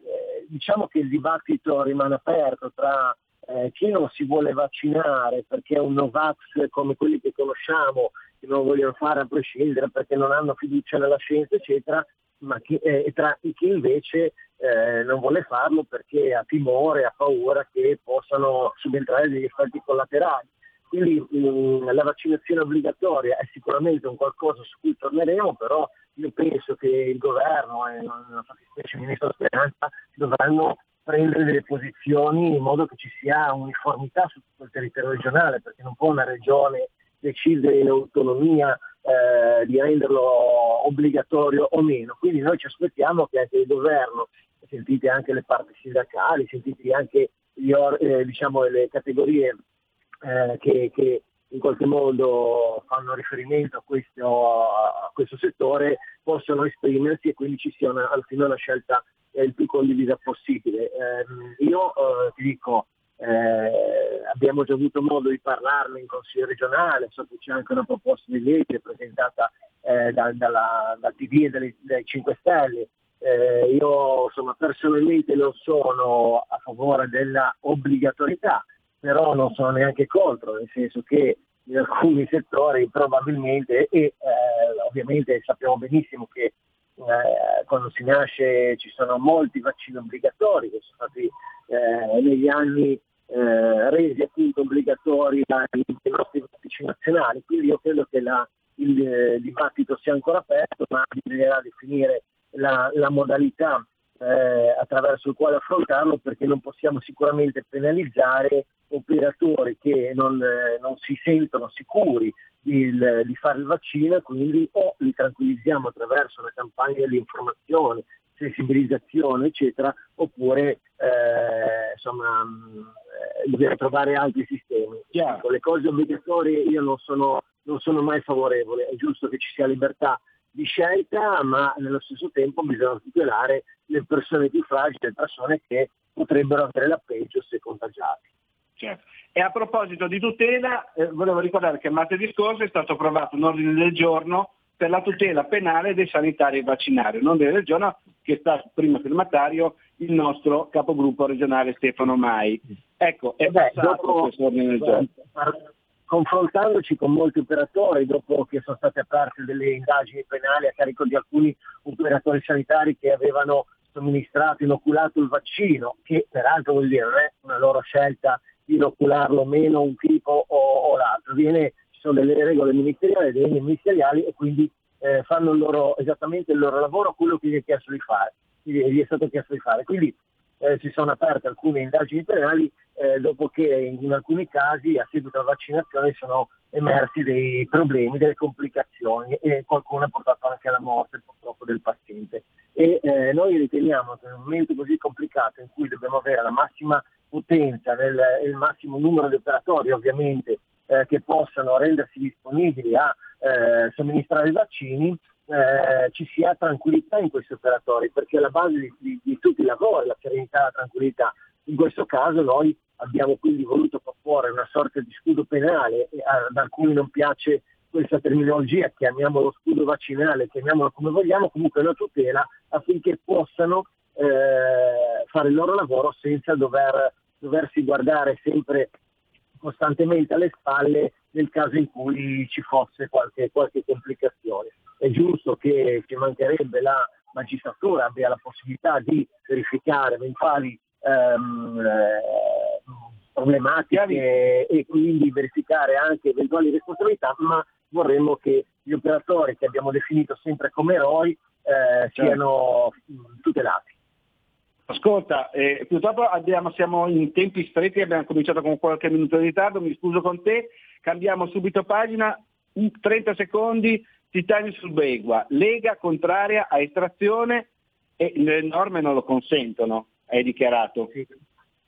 Speaker 15: diciamo che il dibattito rimane aperto tra eh, chi non si vuole vaccinare perché è un Novax come quelli che conosciamo, che non vogliono fare a prescindere perché non hanno fiducia nella scienza, eccetera, ma chi, eh, tra chi invece eh, non vuole farlo perché ha timore, ha paura che possano subentrare degli effetti collaterali. Quindi mh, mm, la vaccinazione obbligatoria è sicuramente un qualcosa su cui torneremo, però io penso che il governo e la fattispecie il ministro Speranza dovranno prendere delle posizioni in modo che ci sia uniformità su tutto il territorio regionale, perché non può una regione decidere in autonomia eh, di renderlo obbligatorio o meno. Quindi noi ci aspettiamo che anche il governo, sentite anche le parti sindacali, sentite anche or- eh, diciamo, le categorie eh, che, che, in qualche modo fanno riferimento a questo, a questo, settore possano esprimersi e quindi ci sia una, alla una scelta eh, il più condivisa possibile. Eh, io eh, ti dico, eh, abbiamo già avuto modo di parlarne in Consiglio regionale, so che c'è anche una proposta di legge presentata eh, da, dalla, dal PD e dai, dai 5 Stelle. Eh, io insomma, personalmente non sono a favore della obbligatorietà, però non sono neanche contro, nel senso che in alcuni settori probabilmente e eh, ovviamente sappiamo benissimo che eh, quando si nasce ci sono molti vaccini obbligatori che sono stati eh, negli anni eh, resi appunto obbligatori dai, dai nostri vaccini nazionali, quindi io credo che la, il, il dibattito sia ancora aperto, ma bisognerà definire la, la modalità eh, attraverso il quale affrontarlo perché non possiamo sicuramente penalizzare operatori che non, eh, non si sentono sicuri di, di, fare il vaccino e quindi o li tranquillizziamo attraverso una campagna di informazione, sensibilizzazione eccetera oppure eh, insomma eh, bisogna trovare altri sistemi. Yeah. Con le cose obbligatorie io non sono, non sono mai favorevole, è giusto che ci sia libertà di scelta, ma nello stesso tempo bisogna tutelare le persone più fragili, le persone che potrebbero avere la peggio se contagiate.
Speaker 12: Certo. E a proposito di tutela, eh, volevo ricordare che martedì scorso è stato approvato un ordine del giorno per la tutela penale dei sanitari vaccinari, un ordine del giorno che sta primo firmatario il nostro capogruppo regionale Stefano Mai. Ecco, è Beh, dopo, questo ordine del giorno.
Speaker 15: Confrontandoci con molti operatori, dopo che sono state aperte delle indagini penali a carico di alcuni operatori sanitari che avevano somministrato, inoculato il vaccino, che peraltro vuol dire non è una loro scelta di inocularlo meno un tipo o, o l'altro, Viene, ci sono delle regole ministeriali, delle linee ministeriali e quindi eh, fanno il loro, esattamente il loro lavoro, quello che gli è chiesto di fare, gli è stato chiesto di fare. Quindi eh, si sono aperte alcune indagini penali eh, dopo che in, alcuni casi a seguito alla vaccinazione sono emersi dei problemi, delle complicazioni e qualcuno ha portato anche alla morte purtroppo del paziente. E eh, noi riteniamo che in un momento così complicato in cui dobbiamo avere la massima potenza nel, il massimo numero di operatori ovviamente eh, che possano rendersi disponibili a eh, somministrare i vaccini, eh, ci sia tranquillità in questi operatori, perché alla base di, di, di tutti i lavori, la serenità la tranquillità. In questo caso noi abbiamo quindi voluto proporre una sorta di scudo penale, ad alcuni non piace questa terminologia, chiamiamolo scudo vaccinale, chiamiamolo come vogliamo, comunque una tutela affinché possano eh, fare il loro lavoro senza dover, doversi guardare sempre costantemente alle spalle nel caso in cui ci fosse qualche, qualche complicazione. È giusto che ci mancherebbe la magistratura abbia la possibilità di verificare eventuali ehm, eh, problematiche e quindi verificare anche eventuali responsabilità, ma vorremmo che gli operatori che abbiamo definito sempre come eroi eh, certo. siano tutelati.
Speaker 12: Ascolta, eh, purtroppo abbiamo, siamo in tempi stretti, abbiamo cominciato con qualche minuto di ritardo, mi scuso con te, cambiamo subito pagina, 30 secondi, Titanio sul Begua, Lega contraria a estrazione e le norme non lo consentono, hai dichiarato.
Speaker 15: Sì.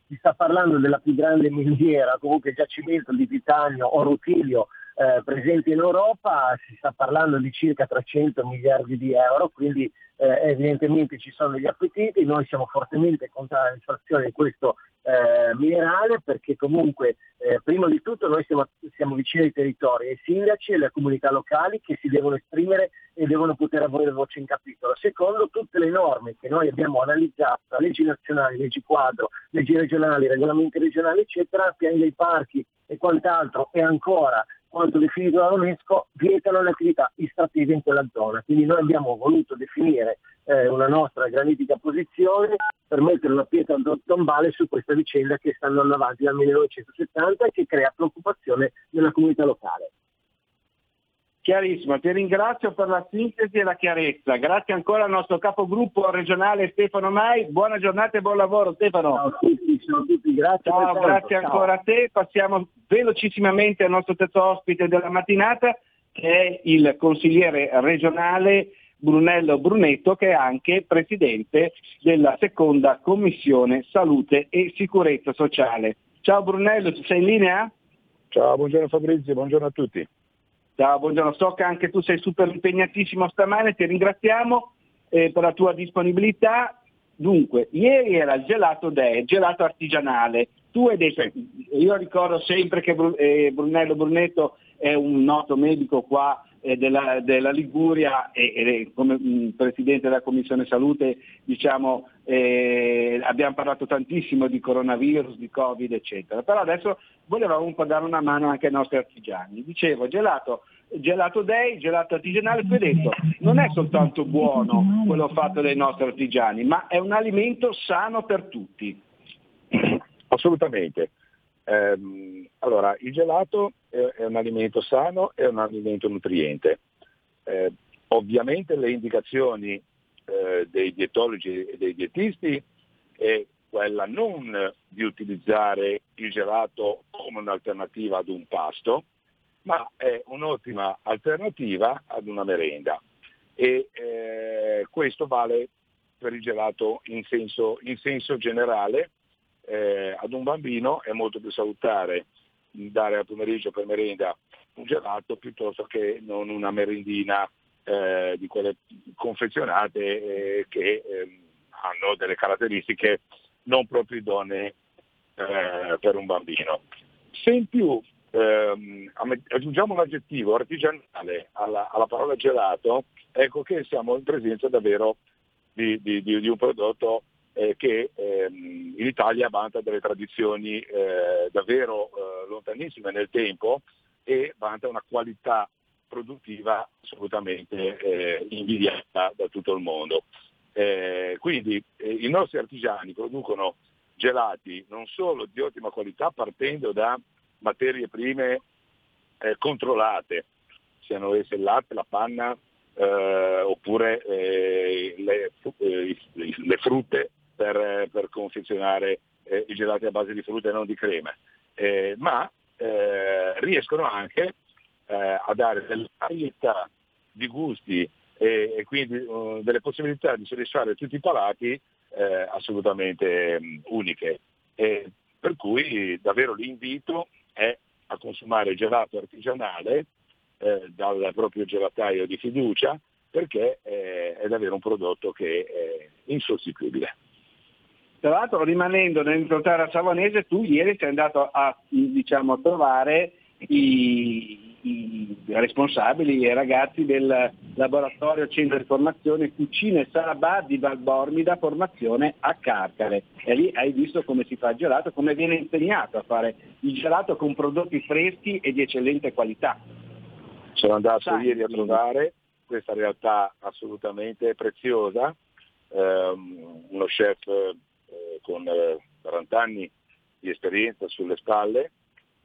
Speaker 15: Si sta parlando della più grande miniera, comunque giacimento di titanio o rutilio eh, presente in Europa, si sta parlando di circa 300 miliardi di euro, quindi eh, evidentemente ci sono degli appetiti, noi siamo fortemente contro l'estrazione di questo eh, minerale perché comunque eh, prima di tutto noi siamo, siamo, vicini ai territori, ai sindaci e alle comunità locali che si devono esprimere e devono poter avere voce in capitolo. Secondo tutte le norme che noi abbiamo analizzato, leggi nazionali, leggi quadro, leggi regionali, regolamenti regionali eccetera, piani dei parchi e quant'altro e ancora quanto definito dall'UNESCO, vietano le attività estrattive in quella zona. Quindi noi abbiamo voluto definire eh, una nostra granitica posizione per mettere una pietra tombale su questa vicenda che sta andando avanti dal 1970 e che crea preoccupazione nella comunità locale.
Speaker 12: Chiarissimo, ti ringrazio per la sintesi e la chiarezza. Grazie ancora al nostro capogruppo regionale Stefano Mai. Buona giornata e buon lavoro Stefano.
Speaker 15: Ciao a tutti, ciao a tutti. grazie.
Speaker 12: Ciao, grazie ciao. ancora a te. Passiamo velocissimamente al nostro terzo ospite della mattinata che è il consigliere regionale Brunello Brunetto che è anche presidente della seconda commissione salute e sicurezza sociale. Ciao Brunello, sei in linea?
Speaker 16: Ciao, buongiorno Fabrizio, buongiorno a tutti.
Speaker 12: Ciao, buongiorno, so che anche tu sei super impegnatissimo stamane, ti ringraziamo eh, per la tua disponibilità. Dunque, ieri era il gelato day, gelato artigianale. Tu hai detto, io ricordo sempre che eh, Brunello Brunetto è un noto medico qua della, della, Liguria e, e, come mh, Presidente della Commissione Salute diciamo, eh, abbiamo parlato tantissimo di coronavirus, di Covid eccetera, però adesso volevamo un po' dare una mano anche ai nostri artigiani. Dicevo, gelato, gelato day, gelato artigianale, tu hai detto, non è soltanto buono quello fatto dai nostri artigiani, ma è un alimento sano per tutti.
Speaker 16: Assolutamente. Ehm, allora, il gelato è, è, un alimento sano, è un alimento nutriente. Eh, ovviamente le indicazioni eh, dei dietologi e dei dietisti è quella non di utilizzare il gelato come un'alternativa ad un pasto, ma è un'ottima alternativa ad una merenda. E eh, questo vale per il gelato in senso, in senso generale. Eh, ad un bambino è molto più salutare dare al pomeriggio per merenda un gelato piuttosto che non una merendina eh, di quelle confezionate eh, che ehm, hanno delle caratteristiche non proprio idonee eh, per un bambino. Se in più ehm, aggiungiamo l'aggettivo artigianale alla, alla, parola gelato, ecco che siamo in presenza davvero di, di, di, di un prodotto eh, che ehm, in Italia vanta delle tradizioni eh, davvero eh, lontanissime nel tempo e vanta una qualità produttiva assolutamente eh, invidiata da tutto il mondo. Eh, quindi eh, i nostri artigiani producono gelati non solo di ottima qualità partendo da materie prime controllate, siano esse il latte, la panna eh, oppure eh, le, eh, le, frutte per, per confezionare i gelati a base di frutta e non di crema, ma riescono anche a dare delle varietà di gusti e, e quindi uh, delle possibilità di soddisfare tutti i palati eh, assolutamente um, uniche. E per cui davvero l'invito è a consumare gelato artigianale eh, dal proprio gelataio di fiducia perché eh, è davvero un prodotto che è insostituibile.
Speaker 12: Tra l'altro rimanendo nell'entroterra savonese tu ieri sei andato a, diciamo, a trovare i, i responsabili e i ragazzi del laboratorio Centro di Formazione Cucina e Salabà di Valbormida Formazione a Carcare. E lì hai visto come si fa il gelato, come viene insegnato a fare il gelato con prodotti freschi e di eccellente qualità.
Speaker 16: Sono andato Sai, ieri a trovare questa realtà assolutamente preziosa, ehm, uno chef eh, con eh, 40 anni di esperienza sulle spalle,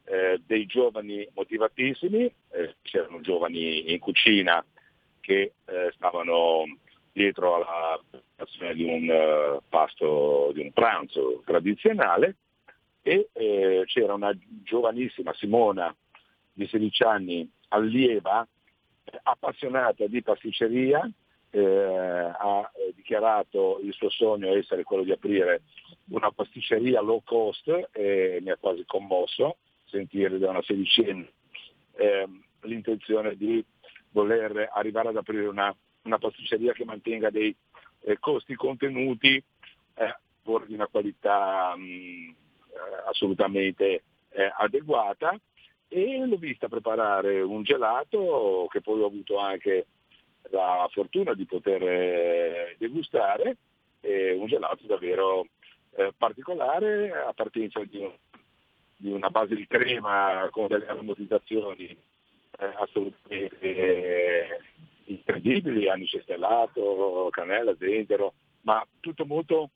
Speaker 16: eh, dei giovani motivatissimi, eh, c'erano giovani in cucina che eh, stavano dietro alla preparazione di un pasto, di un pranzo tradizionale e eh, c'era una giovanissima Simona di 16 anni, allieva, appassionata di pasticceria, eh, ha dichiarato il suo sogno essere quello di aprire una pasticceria low cost e mi ha quasi commosso sentire da una sedicenne. Eh, l'intenzione di voler arrivare ad aprire una, una pasticceria che mantenga dei eh, costi contenuti eh, di una qualità mh, mm, eh, assolutamente eh, adeguata. E l'ho vista preparare un gelato che poi ho avuto anche la fortuna di poter eh, degustare, un gelato davvero eh, particolare, a partenza di di una base di crema con delle aromatizzazioni eh, assolutamente incredibili, anice stellato, cannella, zenzero, ma tutto molto,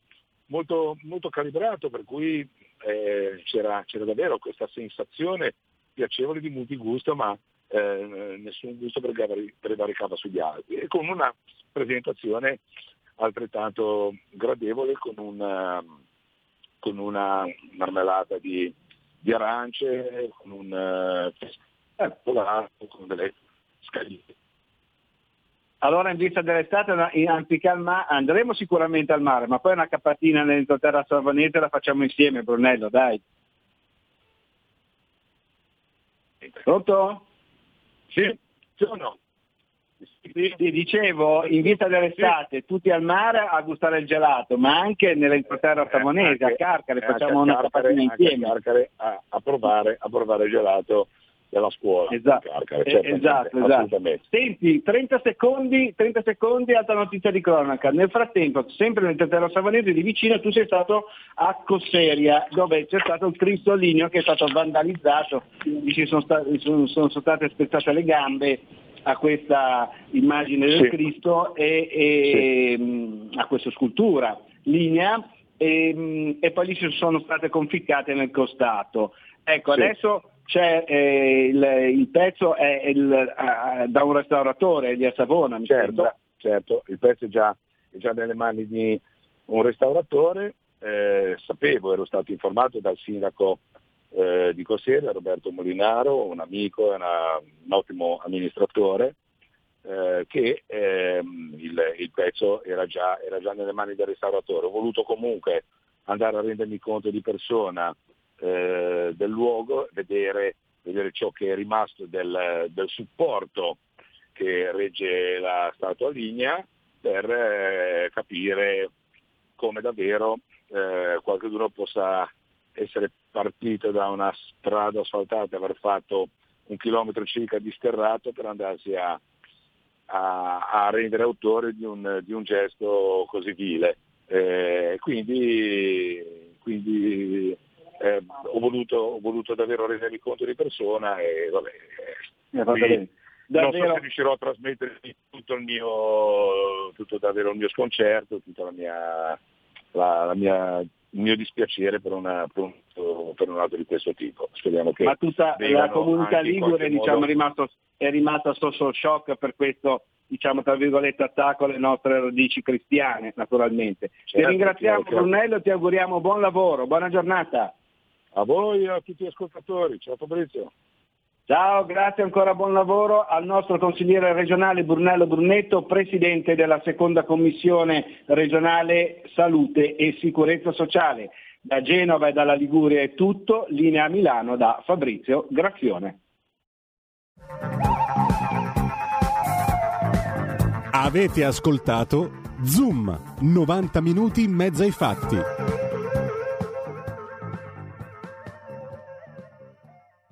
Speaker 16: molto, molto calibrato, per cui eh, c'era, c'era, davvero questa sensazione piacevole di multigusto, ma eh, nessun gusto prevaricava sugli altri, e con una presentazione altrettanto gradevole con una, con una marmellata di, di arance con un eh, polato, con delle scagliette.
Speaker 12: Allora in vista dell'estate andremo sicuramente al mare, ma poi una capatina nell'entroterra salvanese la facciamo insieme, Brunello, dai. Pronto?
Speaker 16: Sì, sono.
Speaker 12: Sì, dicevo, in vista dell'estate, sì. tutti al mare a gustare il gelato, ma anche nell'entroterra eh, samonese, a Carcare, facciamo una capatina insieme.
Speaker 16: A Carcare a, a, provare, a provare il gelato della scuola.
Speaker 12: Esatto, Carcare, eh, esatto, esatto. Senti, 30 secondi, 30 secondi, altra notizia di cronaca. Nel frattempo, sempre nel Terra Savanese di vicino, tu sei stato a Cosseria, dove c'è stato il Cristolinio che è stato vandalizzato, ci sono, stati, sono, sono state spezzate le gambe a questa immagine del sì. Cristo e, e sì. Mm, a questa scultura linea e, mm, e, poi lì si sono state conficcate nel costato. Ecco, sì. adesso c'è eh, il, il, pezzo è il, uh, da un restauratore di Savona, mi
Speaker 16: certo,
Speaker 12: sembra.
Speaker 16: Certo, il pezzo è già, è già nelle mani di un restauratore, eh, sapevo, ero stato informato dal sindaco eh, di Cossiera, Roberto Molinaro, un amico una, un ottimo amministratore, eh, che ehm, il, il, pezzo era già, era già, nelle mani del restauratore. Ho voluto comunque andare a rendermi conto di persona eh, del luogo, vedere, vedere, ciò che è rimasto del, del supporto che regge la statua lignea per eh, capire come davvero eh, qualcuno possa essere partito da una strada asfaltata aver fatto un chilometro circa di sterrato per andarsi a, a, a rendere autore di un, di un, gesto così vile. Eh, quindi, quindi eh, ho, voluto, ho, voluto, davvero rendermi conto di persona e vabbè, eh, non so se riuscirò a trasmettere tutto il mio, tutto davvero il mio sconcerto, tutta la mia, la, la mia il mio dispiacere per, una, per, un, per, un, atto di questo tipo. Speriamo che
Speaker 12: Ma tutta la comunità ligure diciamo, è, rimasto, è rimasta sotto shock per questo diciamo tra virgolette attacco alle nostre radici cristiane naturalmente. Certo, ti ringraziamo certo. Brunello e ti auguriamo buon lavoro, buona giornata.
Speaker 16: A voi e a tutti gli ascoltatori, ciao Fabrizio.
Speaker 12: Ciao, grazie ancora, buon lavoro al nostro consigliere regionale Brunello Brunetto, presidente della seconda commissione regionale salute e sicurezza sociale. Da Genova e dalla Liguria è tutto, linea a Milano da Fabrizio Graffione.
Speaker 9: Avete ascoltato Zoom, 90 minuti in mezzo ai fatti.